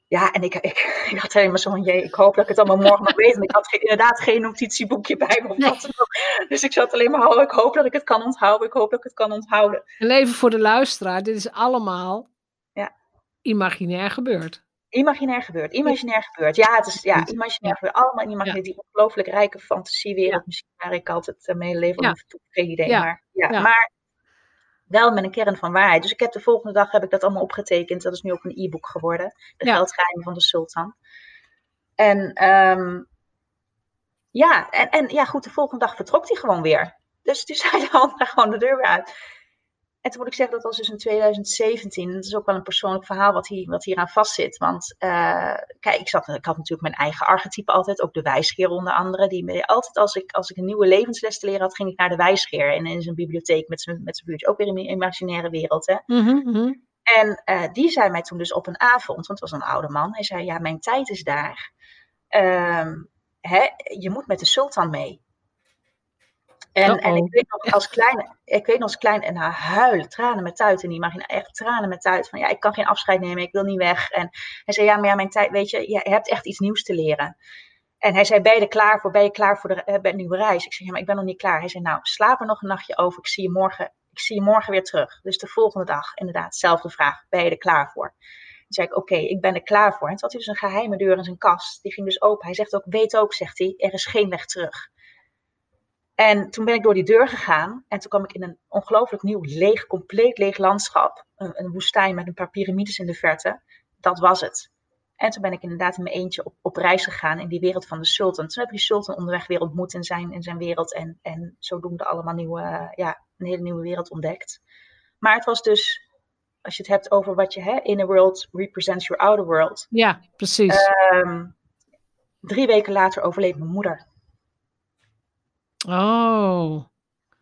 Ja, en ik, ik, ik had helemaal zo van, jee, ik hoop dat ik het allemaal morgen nog weet. En ik had inderdaad geen notitieboekje bij me. Of wat Dus ik zat alleen maar, oh, ik hoop dat ik het kan onthouden. Ik hoop dat ik het kan onthouden. En even voor de luisteraar, dit is allemaal ja. imaginair gebeurd. Imaginair gebeurd, imaginair gebeurd. Ja, het is ja, imaginair gebeurd. Allemaal imaginair. Die ongelooflijk rijke fantasiewereld, misschien waar ik altijd uh, mee leef, ja. geen idee. Maar, ja. maar wel met een kern van waarheid. Dus ik heb de volgende dag heb ik dat allemaal opgetekend. Dat is nu ook een e-book geworden. De ja. geldgeheimen van de sultan. En um, ja, en, en ja, goed, de volgende dag vertrok hij gewoon weer. Dus toen zei de ander gewoon de deur weer uit. En toen moet ik zeggen, dat was dus in 2017. Dat is ook wel een persoonlijk verhaal wat, hier, wat hieraan vastzit. Want uh, kijk, ik, zat, ik had natuurlijk mijn eigen archetype altijd. Ook de wijsgeer onder andere. Die altijd als ik, als ik een nieuwe levensles te leren had, ging ik naar de wijsgeer. En in zijn bibliotheek met zijn, met zijn buurt. Ook weer in een imaginaire wereld. Hè? Mm -hmm. En uh, die zei mij toen dus op een avond, want het was een oude man. Hij zei, ja, mijn tijd is daar. Um, hè, je moet met de sultan mee. En, en ik weet nog als klein, ik weet nog als klein en haar huilen, tranen met tuit en die mag echt tranen met tuit van ja, ik kan geen afscheid nemen, ik wil niet weg. En hij zei ja, maar ja, mijn tijd, weet je, je hebt echt iets nieuws te leren. En hij zei, ben je er klaar voor? Ben je klaar voor de, de nieuwe reis? Ik zei, ja, maar ik ben nog niet klaar. Hij zei, nou, slaap er nog een nachtje over. Ik zie je morgen, ik zie je morgen weer terug. Dus de volgende dag, inderdaad, zelfde vraag. Ben je er klaar voor? Toen zei ik, oké, ik ben er klaar voor. En toen had hij dus een geheime deur in zijn kast. Die ging dus open. Hij zegt ook, weet ook, zegt hij, er is geen weg terug. En toen ben ik door die deur gegaan en toen kwam ik in een ongelooflijk nieuw, leeg, compleet leeg landschap. Een, een, woestijn met een paar piramides in de verte. Dat was het. En toen ben ik inderdaad in mijn eentje op, op reis gegaan in die wereld van de sultan. Toen heb ik die sultan onderweg weer ontmoet in zijn, in zijn wereld. En, en zodoende allemaal nieuwe, ja, een hele nieuwe wereld ontdekt. Maar het was dus, als je het hebt over wat je, hè, inner world represents your outer world. Ja, precies. Um, drie weken later overleed mijn moeder. Oh.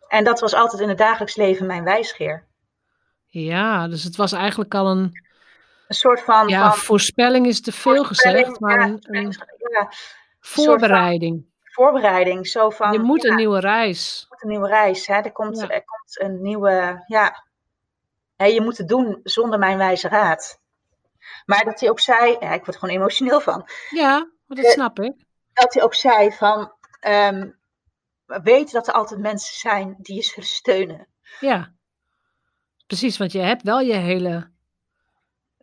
En dat was altijd in het dagelijks leven mijn wijsgeer. Ja, dus het was eigenlijk al een. Een soort van. Ja, van, voorspelling is te veel gezegd, maar een, een ja, voorbereiding. voorbereiding, zo van. Je moet een nieuwe reis. moet een nieuwe reis, hè? Er komt, er komt een nieuwe. Ja. Hè, je moet het doen zonder mijn wijze raad. Maar dat hij ook zei, ja, ik word er gewoon emotioneel van. Ja, dat eh, snap ik. Dat hij ook zei van, um, weet dat er altijd mensen zijn die je zullen steunen. Ja, precies, want je hebt wel je hele,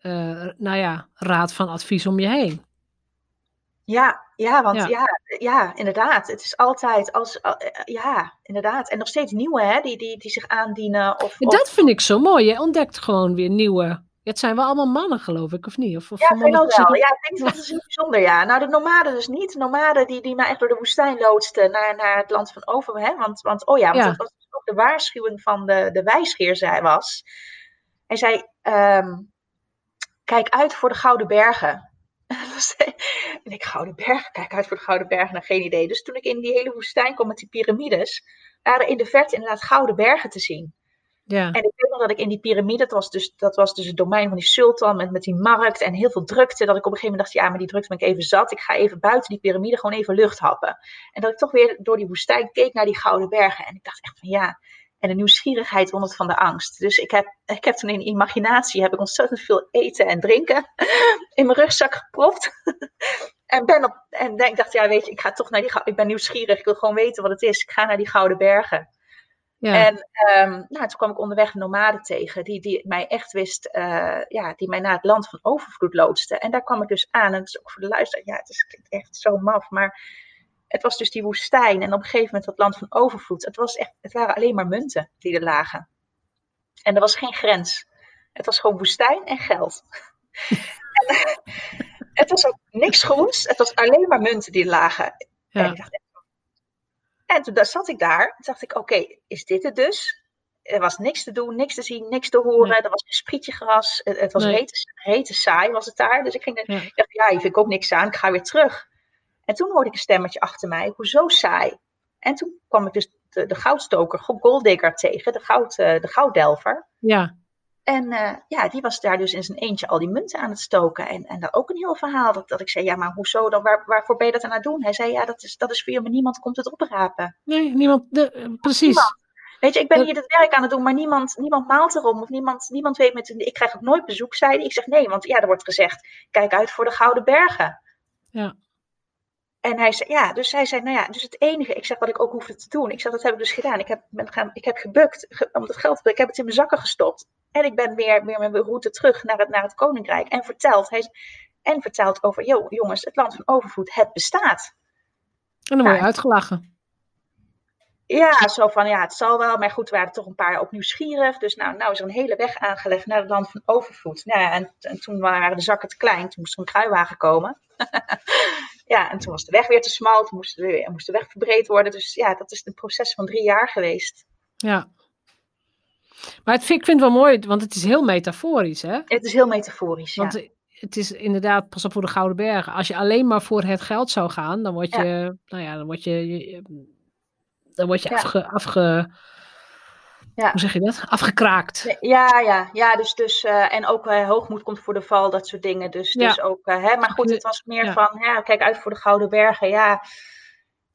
uh, nou ja, raad van advies om je heen. Ja, ja, want ja. ja, inderdaad. Het is altijd als, uh, ja, inderdaad. En nog steeds nieuwe, hè, die, die, die zich aandienen. Of, of... Dat vind ik zo mooi. Je ontdekt gewoon weer nieuwe het zijn wel allemaal mannen, geloof ik, of niet? Of, of ja, mannen wel. Ja, ik denk dat is niet bijzonder, ja. Nou, de nomaden dus niet. De nomaden die, die mij echt door de woestijn loodsten naar, naar het land van over. Hè? Want, want, oh ja, want dat was dus ook de waarschuwing van de, de wijsgeer, zij was. Hij zei, um, kijk uit voor de Gouden Bergen. en ik, Gouden Bergen, kijk uit voor de Gouden Bergen, nou geen idee. Dus toen ik in die hele woestijn kwam met die piramides, waren in de verte inderdaad Gouden Bergen te zien. En ik weet nog dat ik in die piramide, dat was dus, dat was dus het domein van die sultan met, met die markt en heel veel drukte, dat ik op een gegeven moment dacht, ja, maar die drukte ben ik even zat. Ik ga even buiten die piramide gewoon even lucht happen. En dat ik toch weer door die woestijn keek naar die gouden bergen. En ik dacht echt van ja, en de nieuwsgierigheid won het van de angst. Dus ik heb, ik heb toen in imaginatie heb ik ontzettend veel eten en drinken in mijn rugzak gepropt. en ben op, en ik dacht, ja, weet je, ik ga toch naar die, ik ben nieuwsgierig, ik wil gewoon weten wat het is. Ik ga naar die gouden bergen. Ja. En um, nou, toen kwam ik onderweg een nomade tegen, die, die mij echt wist, uh, ja, die mij naar het land van overvloed loodste. En daar kwam ik dus aan, en het is ook voor de luisteraar, ja, het is, klinkt echt zo maf, maar het was dus die woestijn en op een gegeven moment dat land van overvloed. Het, was echt, het waren alleen maar munten die er lagen. En er was geen grens. Het was gewoon woestijn en geld. en, het was ook niks groens. Het was alleen maar munten die lagen. Ja. En, ik dacht, en toen zat ik daar. Dacht ik, oké, is dit het dus? Er was niks te doen, niks te zien, niks te horen. Nee. Er was een sprietje gras. Het, het was Nee. rete, rete saai was het daar. Dus ik ging, Ja. ik dacht, ja, hier vind ik ook niks aan. Ik ga weer terug. En toen hoorde ik een stemmetje achter mij. Hoezo saai? En toen kwam ik dus de, de goudstoker, Golddigger tegen. De, goud, eh, de gouddelver. Ja, En eh, ja, die was daar dus in zijn eentje al die munten aan het stoken. En, en dat ook een heel verhaal. Dat, dat ik zei, ja, maar hoezo dan? Waar, waarvoor ben je dat aan het doen? Hij zei, ja, dat is, dat is voor je, maar niemand komt het oprapen. nee, niemand, de, eh, precies. Niemand. Weet je, ik ben Dat- hier het werk aan het doen, maar niemand, niemand maalt erom. Of niemand, niemand weet met... Ik krijg ook nooit bezoek, zei. Ik zeg, nee, want ja, er wordt gezegd, kijk uit voor de Gouden Bergen. Ja. En hij zei, ja, dus hij zei, nou ja, dus het enige, ik zeg wat ik ook hoefde te doen. Ik zeg, dat heb ik dus gedaan. Ik heb, ben gaan, ik heb gebukt ge- om het geld, ik heb het in mijn zakken gestopt. En ik ben weer, weer mijn route terug naar het, naar het koninkrijk. En vertelt, hij, en vertelt over, "Yo, jongens, het land van overvloed, het bestaat. En dan word je Ja. uitgelachen. Ja, zo van, ja, het zal wel. Maar goed, we waren toch een paar op nieuwsgierig. Dus nou, nou is er een hele weg aangelegd naar het land van overvloed. Nou ja, en, en toen waren de zakken te klein. Toen moest er een kruiwagen komen. ja, en toen was de weg weer te smal. Toen moest de, moest de weg verbreed worden. Dus ja, dat is een proces van drie jaar geweest. Ja. Maar het, ik vind het wel mooi, want het is heel metaforisch, hè? Het is heel metaforisch, ja. Want het is inderdaad, pas op voor de Gouden Bergen. Als je alleen maar voor het geld zou gaan, dan word je, nou ja, dan word je, dan word je Ja. afge, afge Ja. hoe zeg je dat? Afgekraakt. Ja, ja, ja, dus, dus eh, en ook eh, hoogmoed komt voor de val, dat soort dingen. Dus, Ja. dus ook, eh, hè, maar goed, het was meer Ja. van, ja, kijk uit voor de Gouden Bergen, ja.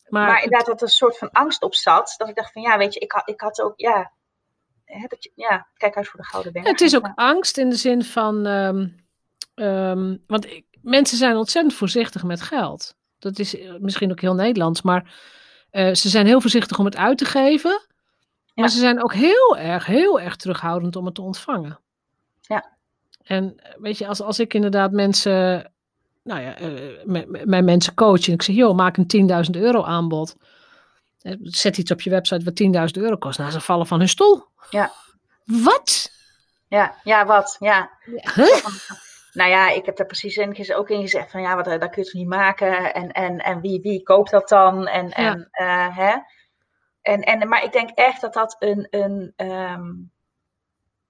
Maar, Maar, inderdaad, dat er een soort van angst op zat. Dat ik dacht van, ja, weet je, ik had, ik had ook, ja, hè, dat je, ja, kijk uit voor de Gouden Bergen. het is ook angst in de zin van, ehm, ehm, want ik, mensen zijn ontzettend voorzichtig met geld. Dat is misschien ook heel Nederlands, maar ze zijn heel voorzichtig om het uit te geven. Maar Ja. ze zijn ook heel erg, heel erg terughoudend om het te ontvangen. Ja. En eh, weet je, als, als ik inderdaad mensen, nou ja, eh, mijn mensen coach en ik zeg, joh, maak een 10.000 euro aanbod. Eh, Zet iets op je website wat 10.000 euro kost. Nou, ze vallen van hun stoel. Ja. Wat? Ja, ja, wat, ja. Huh? Nou ja, ik heb daar precies in, ook in gezegd van, ja, wat, dat kun je toch niet maken? En, en, en wie, wie koopt dat dan? En, en, eh, hè? En, en, maar ik denk echt dat dat een, een, ehm,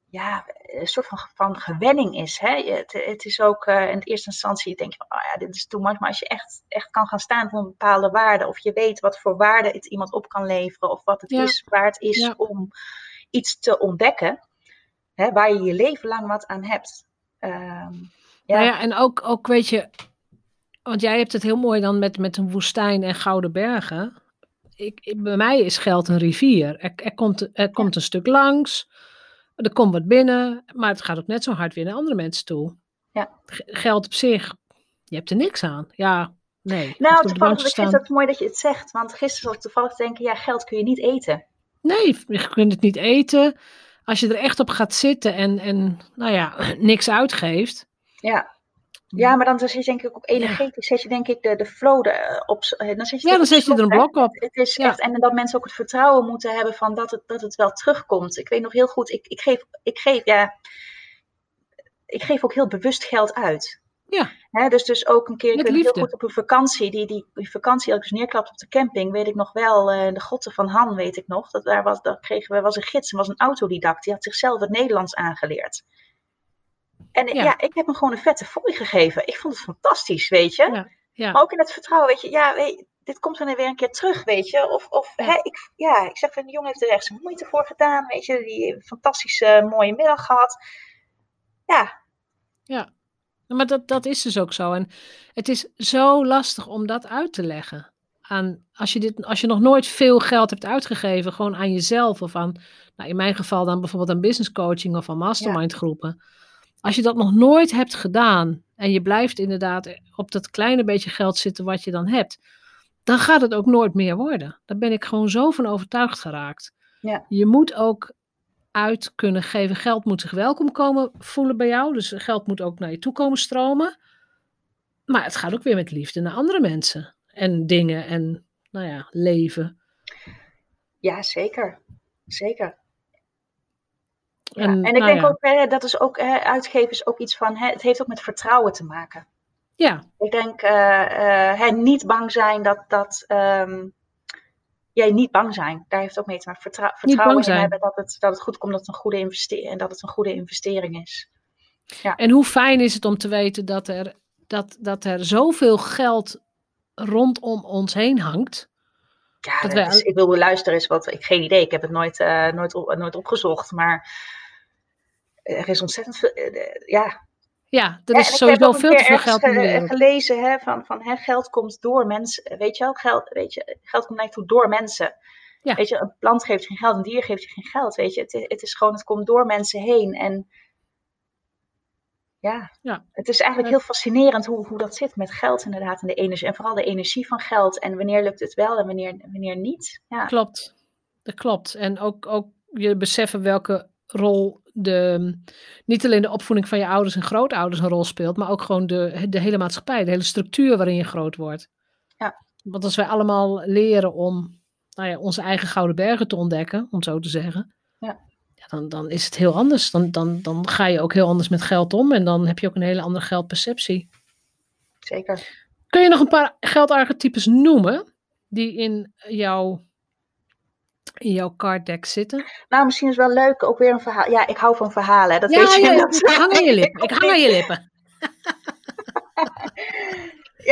ja, een soort van, van gewenning is. Hè? Het, het is ook eh, in de eerste instantie denk je, van, oh ja, dit is too much. Maar als je echt, echt kan gaan staan voor een bepaalde waarde, of je weet wat voor waarde het iemand op kan leveren, of wat het Ja. is waar het is Ja. om iets te ontdekken, hè, waar je je leven lang wat aan hebt. Ehm, ja, Nou ja, en ook, ook weet je, want jij hebt het heel mooi dan met, met een woestijn en gouden bergen. Ik, ik- bij mij is geld een rivier. Er, er, komt, er komt een stuk langs, er komt wat binnen, maar het gaat ook net zo hard weer naar andere mensen toe. Ja. Geld op zich, je hebt er niks aan. Ja, nee. Nou, toevallig, vind het mooi dat je het zegt. Want gisteren zat ik toevallig te denken, ja, geld kun je niet eten. Nee, je kunt het niet eten. Als je er echt op gaat zitten en, en nou ja, niks uitgeeft. Ja. Ja, maar dan zet je denk ik ook energetisch, zet je denk ik de, de flow op. eh, Dan je, Ja, het dan op zet je er een blok op. Het is Ja. echt, en dat mensen ook het vertrouwen moeten hebben van dat het, dat het wel terugkomt. Ik weet nog heel goed, ik, ik, geef, ik geef, ja, ik geef ook heel bewust geld uit. Ja. Hè, dus, dus ook een keer, ik weet heel goed op een vakantie, die, die, die vakantie dat ik dus neerklapte op de camping, weet ik nog wel, eh, de grotten van Han weet ik nog. Dat, daar was, dat kregen we, was een gids, en was een autodidact, die had zichzelf het Nederlands aangeleerd. En Ja. ja. ik heb hem gewoon een vette fooi gegeven. Ik vond het fantastisch, weet je. Ja, ja. Maar ook in het vertrouwen, weet je, ja, weet, dit komt dan weer een keer terug, weet je. Of, of Ja. Hè, ik, ja, ik zeg van, die jongen heeft er echt zijn moeite voor gedaan, weet je. Die heeft een fantastische mooie middag gehad. Ja, Ja, maar dat, dat is dus ook zo. En het is zo lastig om dat uit te leggen. Aan, als, je dit, als je nog nooit veel geld hebt uitgegeven, gewoon aan jezelf of aan, nou in mijn geval dan bijvoorbeeld aan business coaching of aan mastermind groepen. Als je dat nog nooit hebt gedaan en je blijft inderdaad op dat kleine beetje geld zitten wat je dan hebt, dan gaat het ook nooit meer worden. Daar ben ik gewoon zo van overtuigd geraakt. Ja. Je moet ook uit kunnen geven. Geld moet zich welkom komen voelen bij jou. Dus geld moet ook naar je toe komen stromen. Maar het gaat ook weer met liefde naar andere mensen. En dingen en, nou ja, leven. ja zeker. Zeker. Ja. En, En, ik nou denk ja. ook, hè, dat is ook, hè, uitgeven is ook iets van, hè, het heeft ook met vertrouwen te maken. Ja. Ik denk uh, uh, niet bang zijn dat, dat um, jij niet bang zijn. Daar heeft ook mee te maken. Vertrou vertrouwen in hebben dat het, dat het goed komt, dat het een goede investering en dat het een goede investering is. Ja. En hoe fijn is het om te weten dat er, dat, dat er zoveel geld rondom ons heen hangt. Ja, dat wij... is, ik wilde luisteren eens wat. Ik geen idee. Ik heb het nooit, uh, nooit, nooit opgezocht. Maar er is ontzettend veel. ja, ja, er is sowieso veel te veel geld ge gelezen hè, van, van hè, geld komt door mensen. Weet je wel, geld, weet je, geld komt eigenlijk door mensen. Ja. Weet je, een plant geeft geen geld, een dier geeft je geen geld. Weet je, het, het is gewoon, het komt door mensen heen. En ja, ja. het is eigenlijk heel fascinerend hoe, hoe dat zit met geld inderdaad en de energie. En vooral de energie van geld. En wanneer lukt het wel en wanneer, wanneer niet. Ja. Klopt, dat klopt. En ook, ook je beseffen welke rol de, niet alleen de opvoeding van je ouders en grootouders een rol speelt, maar ook gewoon de, de hele maatschappij, de hele structuur waarin je groot wordt. Ja. Want als wij allemaal leren om nou ja, onze eigen gouden bergen te ontdekken, om zo te zeggen, ja. ja. dan, dan is het heel anders. Dan, dan, dan ga je ook heel anders met geld om en dan heb je ook een hele andere geldperceptie. Zeker. Kun je nog een paar geldarchetypes noemen die in jouw in jouw card deck zitten? Nou, misschien is het wel leuk, ook weer een verhaal. Ja, ik hou van verhalen, dat weet je. Ja, dat... ik hang aan je lippen. Ik hang aan je lippen.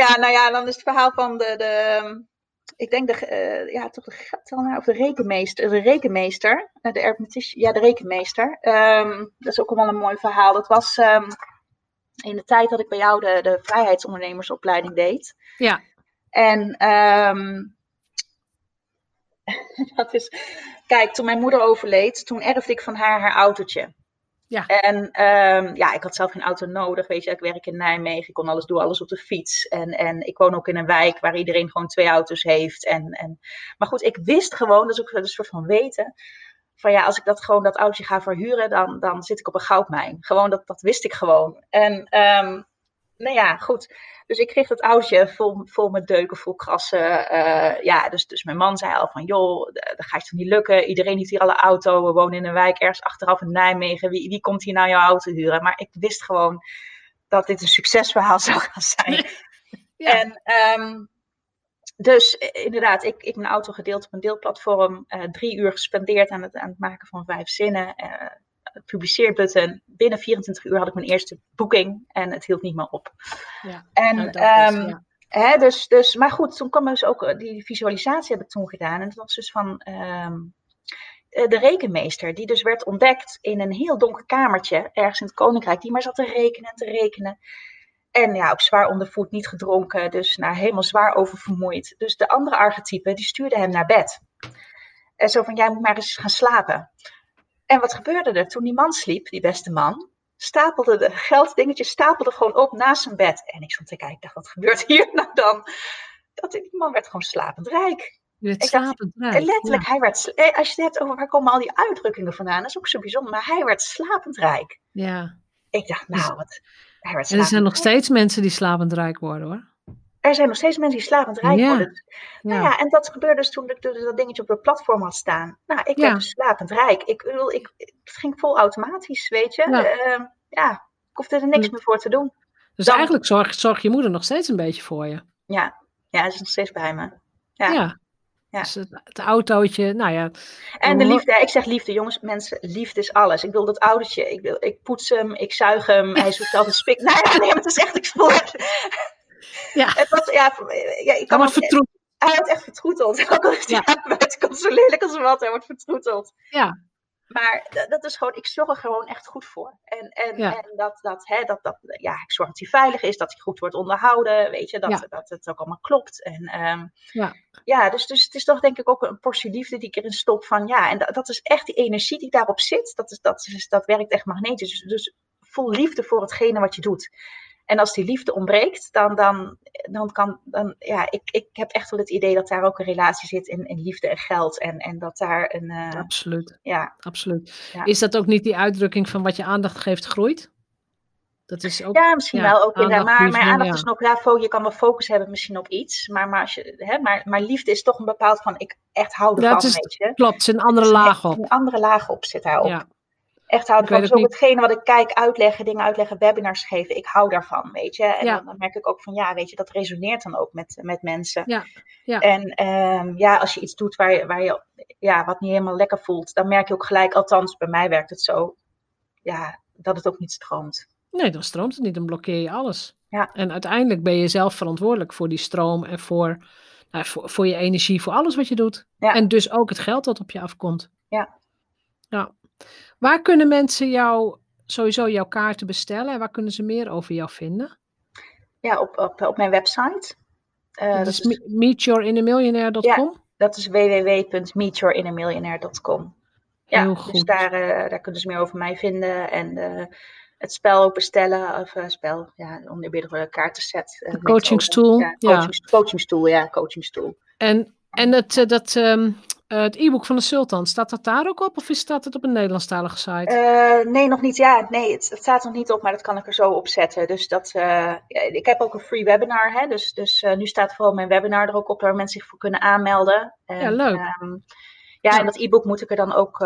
ja, nou ja, dan is het verhaal van de, de ik denk de, uh, ja, toch de, of de rekenmeester, de rekenmeester, eh, de ja, de rekenmeester. Um, dat is ook wel een mooi verhaal. Dat was um, in de tijd dat ik bij jou de, de vrijheidsondernemersopleiding deed. Ja. En um, dat is, kijk, toen mijn moeder overleed, toen erfde ik van haar haar autootje. Ja. En um, ja, ik had zelf geen auto nodig, weet je. Ik werk in Nijmegen, ik kon alles doen, alles op de fiets. En, en ik woon ook in een wijk waar iedereen gewoon twee auto's heeft. En, en, maar goed, ik wist gewoon, dat is ook een soort van weten, van ja, als ik dat gewoon dat autootje ga verhuren, dan, dan zit ik op een goudmijn. Gewoon, dat, dat wist ik gewoon. En um, nou ja, goed. Dus ik kreeg dat oudje vol, vol met deuken, vol krassen. Uh, ja, dus, dus mijn man zei al van, joh, dat gaat toch niet lukken. Iedereen heeft hier alle auto. We wonen in een wijk ergens achteraf in Nijmegen. Wie, wie komt hier nou jouw auto huren? Maar ik wist gewoon dat dit een succesverhaal zou gaan zijn. Ja. En um, dus eh, inderdaad, ik, ik mijn auto gedeeld op een deelplatform. Uh, drie uur gespendeerd aan het, aan het maken van vijf zinnen. Uh, publiceerbutton. Binnen 24 uur had ik mijn eerste boeking en het hield niet meer op. Ja, en, nou, um, ja. hè, dus, dus, maar goed, toen kwam dus ook eh, die visualisatie heb ik toen gedaan. En dat was dus van um, de rekenmeester, die dus werd ontdekt in een heel donker kamertje ergens in het koninkrijk, die maar zat te rekenen en te rekenen. En ja, op zwaar ondervoed, niet gedronken, dus nou, helemaal zwaar oververmoeid. Dus de andere archetypen, die stuurden hem naar bed. En zo van, jij moet maar eens gaan slapen. En wat gebeurde er? Toen die man sliep, die beste man, stapelde de gelddingetjes stapelde gewoon op naast zijn bed. En ik stond te kijken, ik dacht, wat gebeurt hier nou dan? Dat die man werd gewoon slapend rijk. Ik slapend rijk. Letterlijk, hij werd, eh, als je het hebt over waar komen al die uitdrukkingen vandaan, dat is ook zo bijzonder, maar hij werd slapend rijk. Ja. Ik dacht, nou, wat. Hij werd en er zijn nog steeds mensen die slapend rijk worden hoor er zijn nog steeds mensen die slapend rijk ja. worden. Nou ja, en dat gebeurde dus toen ik dat dingetje op het platform had staan. Nou, ik werd dus slapend rijk. Ik, ik, ik, het ging vol automatisch, weet je. Ja, uh, ja ik hoefde er niks meer voor te doen. Dus eigenlijk zorgt zorg je moeder nog steeds een beetje voor je. Ja, ja ze is nog steeds bij me. Ja. ja. Dus het, het, autootje, nou ja. En de liefde, ik zeg liefde, jongens, mensen, liefde is alles. Ik wil dat autootje, ik, wil, ik poets hem, ik zuig hem, hij zoekt altijd spik. Nou ja, nee, maar het is echt, ik voel. Ja. Het was, ja, ja ik kan hij wordt vertroeteld. Hij wordt echt vertroeteld. Ook al is hij ja. buitenkant zo lelijk als wat, hij wordt vertroeteld. Ja. Maar dat is gewoon, ik zorg er gewoon echt goed voor. En, en, ja. en dat, dat, hè, dat, dat, ja, ik zorg dat hij veilig is, dat hij goed wordt onderhouden, weet je, dat, ja. dat het ook allemaal klopt. En um, ja, ja dus, dus het is toch denk ik ook een portie liefde die ik erin stop van, ja, en dat, dat is echt die energie die daarop zit, dat, is, dat, is, dat werkt echt magnetisch. Dus, dus vol liefde voor hetgene wat je doet. En als die liefde ontbreekt, dan, dan, dan kan, dan, ja, ik, ik heb echt wel het idee dat daar ook een relatie zit in, in liefde en geld. En, en dat daar een. Uh, absoluut. Ja. absoluut. Ja. Is dat ook niet die uitdrukking van wat je aandacht geeft, groeit? Dat is ook, ja, misschien ja, wel ook inderdaad. Maar mijn aandacht is nog, ja, je kan wel focus hebben misschien op iets. Maar, maar, als je, hè, maar, maar liefde is toch een bepaald van, ik echt hou ervan, ja, het is, weet je. Klopt, is een andere laag op. Een andere laag op zit daarop. Ja. Echt houden Ik van zo ook niet- hetgene wat ik kijk, uitleggen, dingen uitleggen, webinars geven. Ik hou daarvan, weet je. En Ja. dan, dan merk ik ook van, ja, weet je, dat resoneert dan ook met, met mensen. Ja, ja. En ehm, ja, als je iets doet waar je, waar je, ja, wat niet helemaal lekker voelt, dan merk je ook gelijk, althans bij mij werkt het zo, ja, dat het ook niet stroomt. Nee, dan stroomt het niet, dan blokkeer je alles. Ja. En uiteindelijk ben je zelf verantwoordelijk voor die stroom en voor, nou, voor, voor je energie, voor alles wat je doet. Ja. En dus ook het geld dat op je afkomt. Ja. ja. Waar kunnen mensen jou, sowieso jouw kaarten bestellen en waar kunnen ze meer over jou vinden? Ja, op, op, op mijn website. Eh, dat is is, me- meetyourinnermillionaire.com. dat is www.meetyourinnermillionaire.com. Ja, Heel dus daar, eh, daar kunnen ze meer over mij vinden en eh, het spel ook bestellen. Of spel, ja, oneerbiedig kaartenset. De coachingstoel, Ja, ja. coaching, coachingstoel, ja, coachingstoel. En, en het, dat, ehm, eh, het e-book van de Sultan, staat dat daar ook op of is- staat het op een Nederlandstalige site? Eh, nee, nog niet. Ja, nee, het, het staat nog niet op, maar dat kan ik er zo op zetten. Dus dat, eh, ik heb ook een free webinar, hè, dus, dus nu staat vooral mijn webinar er ook op, waar mensen zich voor kunnen aanmelden. En, Ja, leuk. ehm, ja, en dat e-book moet ik er dan ook,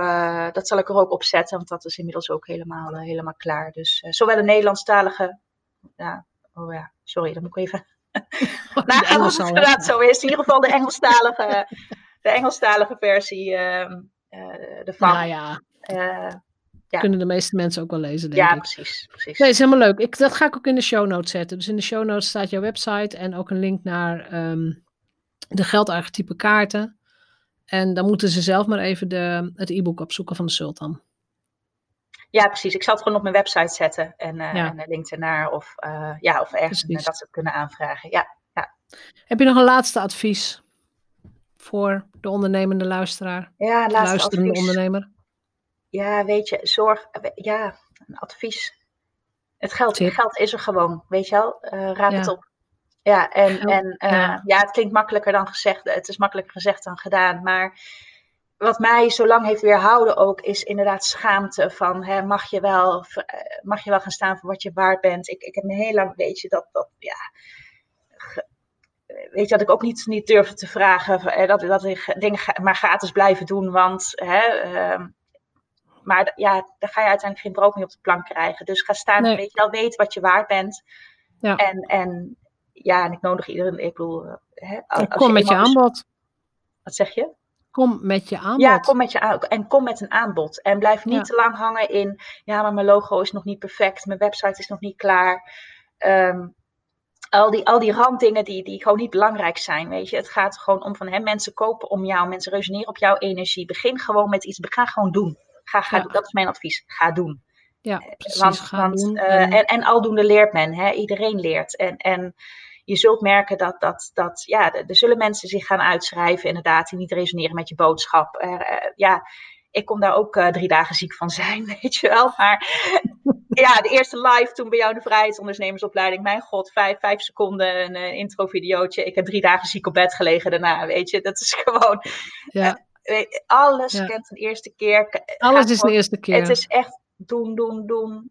dat zal ik er ook op zetten, want dat is inmiddels ook helemaal, helemaal klaar. Dus zowel de Nederlandstalige, ja, oh ja, sorry, dan moet ik even Oh, nagaan of Engels het inderdaad zo is. In ieder geval de Engelstalige, de Engelstalige versie ehm eh ervan. Nou ja, Eh, Ja. kunnen de meeste mensen ook wel lezen, denk ja, ik. precies, precies. Nee, is helemaal leuk. Ik, dat ga ik ook in de show notes zetten. Dus in de show notes staat jouw website en ook een link naar ehm, de geldarchetype kaarten. En dan moeten ze zelf maar even de, het e-book opzoeken van de Sultan. Ja, precies. Ik zal het gewoon op mijn website zetten en, eh Ja. en een link ernaar of, ja, of ergens Precies. dat ze het kunnen aanvragen. Ja. Heb je nog een laatste advies voor de ondernemende luisteraar? Ja, luisterende advies. ondernemer? Ja, weet je, zorg. Ja, een advies. Het geld, Tip. geld is er gewoon, weet je wel. Eh, raap Ja. het op. Ja, en, Geld, en eh, ja. ja. het klinkt makkelijker dan gezegd. Het is makkelijker gezegd dan gedaan. Maar wat mij zo lang heeft weerhouden ook, is inderdaad schaamte van, hè, mag, je wel, eh, mag je wel gaan staan voor wat je waard bent? Ik, ik heb me heel lang, weet je, dat, dat ja, weet je, dat ik ook niet, niet durfde te vragen, eh, dat, dat ik dingen ga- maar gratis blijven doen, want, hè, ehm, maar ja, daar ga je uiteindelijk geen brood meer op de plank krijgen. Dus ga staan, Nee. weet je wel, weet wat je waard bent. Ja. En, en ja, en ik nodig iedereen, ik bedoel, eh, hè, als kom met je aanbod. Wat zeg je? Kom met je aanbod. Ja, kom met je aan, en kom met een aanbod. En blijf niet Ja. te lang hangen in, ja, maar mijn logo is nog niet perfect, mijn website is nog niet klaar. Ehm, al, die, al die randdingen die, die gewoon niet belangrijk zijn, weet je. Het gaat gewoon om van, hè, mensen kopen om jou, mensen resoneren op jouw energie. Begin gewoon met iets, ga gewoon doen. Ga, ga, Ja. Dat is mijn advies, ga doen. Ja, precies. Want, Ga want, doen. eh, en- en, en aldoende leert men, hè? iedereen leert. En, en je zult merken dat, dat, dat ja, er er zullen mensen zich gaan uitschrijven, inderdaad, die niet resoneren met je boodschap. Eh, ja, ik kon daar ook eh, drie dagen ziek van zijn, weet je wel. Maar ja, de eerste live toen bij jou de vrijheidsondernemersopleiding, mijn god, vijf, vijf seconden een eh, intro-videootje. Ik heb drie dagen ziek op bed gelegen daarna, weet je. Dat is gewoon, ja, weet- alles Ja. kent een eerste keer. Ga alles is de gewoon- eerste keer. het is echt doen, doen, doen.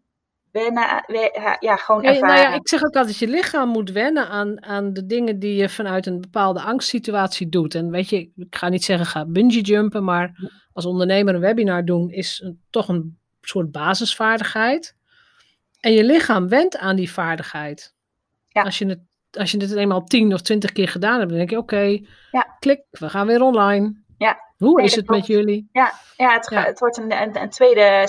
Wennen, we- ja, gewoon ervaren. nou ja, ik zeg ook altijd, je lichaam moet wennen aan, aan de dingen die je vanuit een bepaalde angstsituatie doet. En weet je, ik ga niet zeggen ga bungee jumpen, maar als ondernemer een webinar doen is een, toch een soort basisvaardigheid. En je lichaam went aan die vaardigheid. Ja. Als, je het, als je het eenmaal tien of twintig keer gedaan hebt, dan denk je, oké, Ja. klik, we gaan weer online. Ja. Hoe Nee, is het met jullie? Ja, ja, het, Ja. het wordt een, een, een tweede,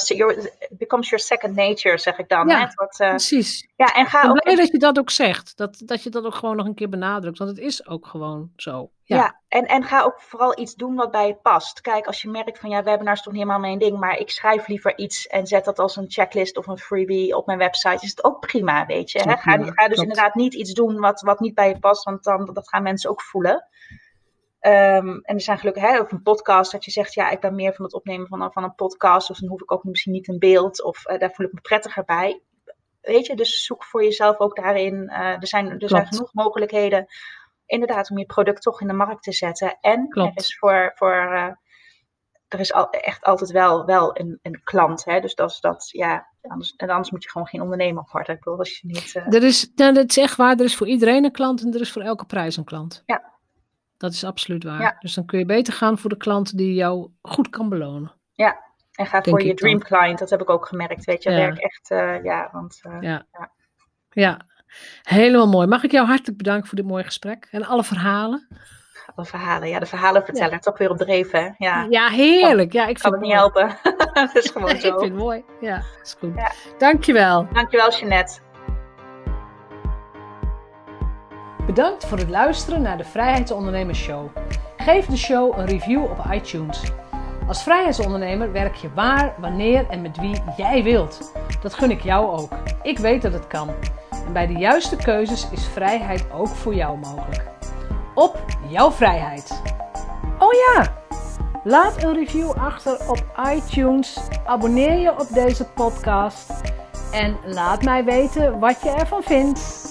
it becomes your second nature, zeg ik dan. Ja, hè. Het wordt, eh, Precies. ja, en ga Ik ben ook blij dat je dat ook zegt. Dat, dat je dat ook gewoon nog een keer benadrukt. Want het is ook gewoon zo. Ja, Ja, en, en ga ook vooral iets doen wat bij je past. Kijk, als je merkt van ja, webinar is toch niet helemaal mijn ding, maar ik schrijf liever iets en zet dat als een checklist of een freebie op mijn website, is het ook prima, weet je. Hè? ook Ga, ga dus klopt. inderdaad niet iets doen wat, wat niet bij je past, want dan, dat gaan mensen ook voelen. Ehm, en er zijn gelukkig, hè, of een podcast, dat je zegt, ja, ik ben meer van het opnemen van, een- van een podcast, of dan hoef ik ook misschien niet een beeld, of eh, daar voel ik me prettiger bij. Weet je, dus zoek voor jezelf ook daarin. eh, er zijn, er zijn genoeg mogelijkheden inderdaad om je product toch in de markt te zetten. En Klopt. er is voor, voor eh, er is al, echt altijd wel, wel een, een klant. Hè? Dus dat is dat, ja, anders, en anders moet je gewoon geen ondernemer worden. Ik bedoel, als je niet. eh, Er is, nou, dat is echt waar. Er is voor iedereen een klant en er is voor elke prijs een klant. Ja. Dat is absoluut waar. Ja. Dus dan kun je beter gaan voor de klant die jou goed kan belonen. en En ga voor je dream client, dat heb ik ook gemerkt. Weet je, ja. werk echt, ja, want. ja. ja. Ja, helemaal mooi. Mag ik jou hartelijk bedanken voor dit mooie gesprek en alle verhalen? Alle verhalen, ja, de verhalen vertellen. Toch weer op dreven. Ja, ja heerlijk. Ja, ik kan het niet helpen. dat is gewoon zo. ik vind het mooi. Ja, is goed. Ja. Dankjewel. Dankjewel, Jeanette. Bedankt voor het luisteren naar de Vrijheidsondernemers Show. Geef de show een review op iTunes. Als vrijheidsondernemer werk je waar, wanneer en met wie jij wilt. Dat gun ik jou ook. Ik weet dat het kan. En bij de juiste keuzes is vrijheid ook voor jou mogelijk. Op jouw vrijheid. Oh ja, laat een review achter op iTunes. Abonneer je op deze podcast. En laat mij weten wat je ervan vindt.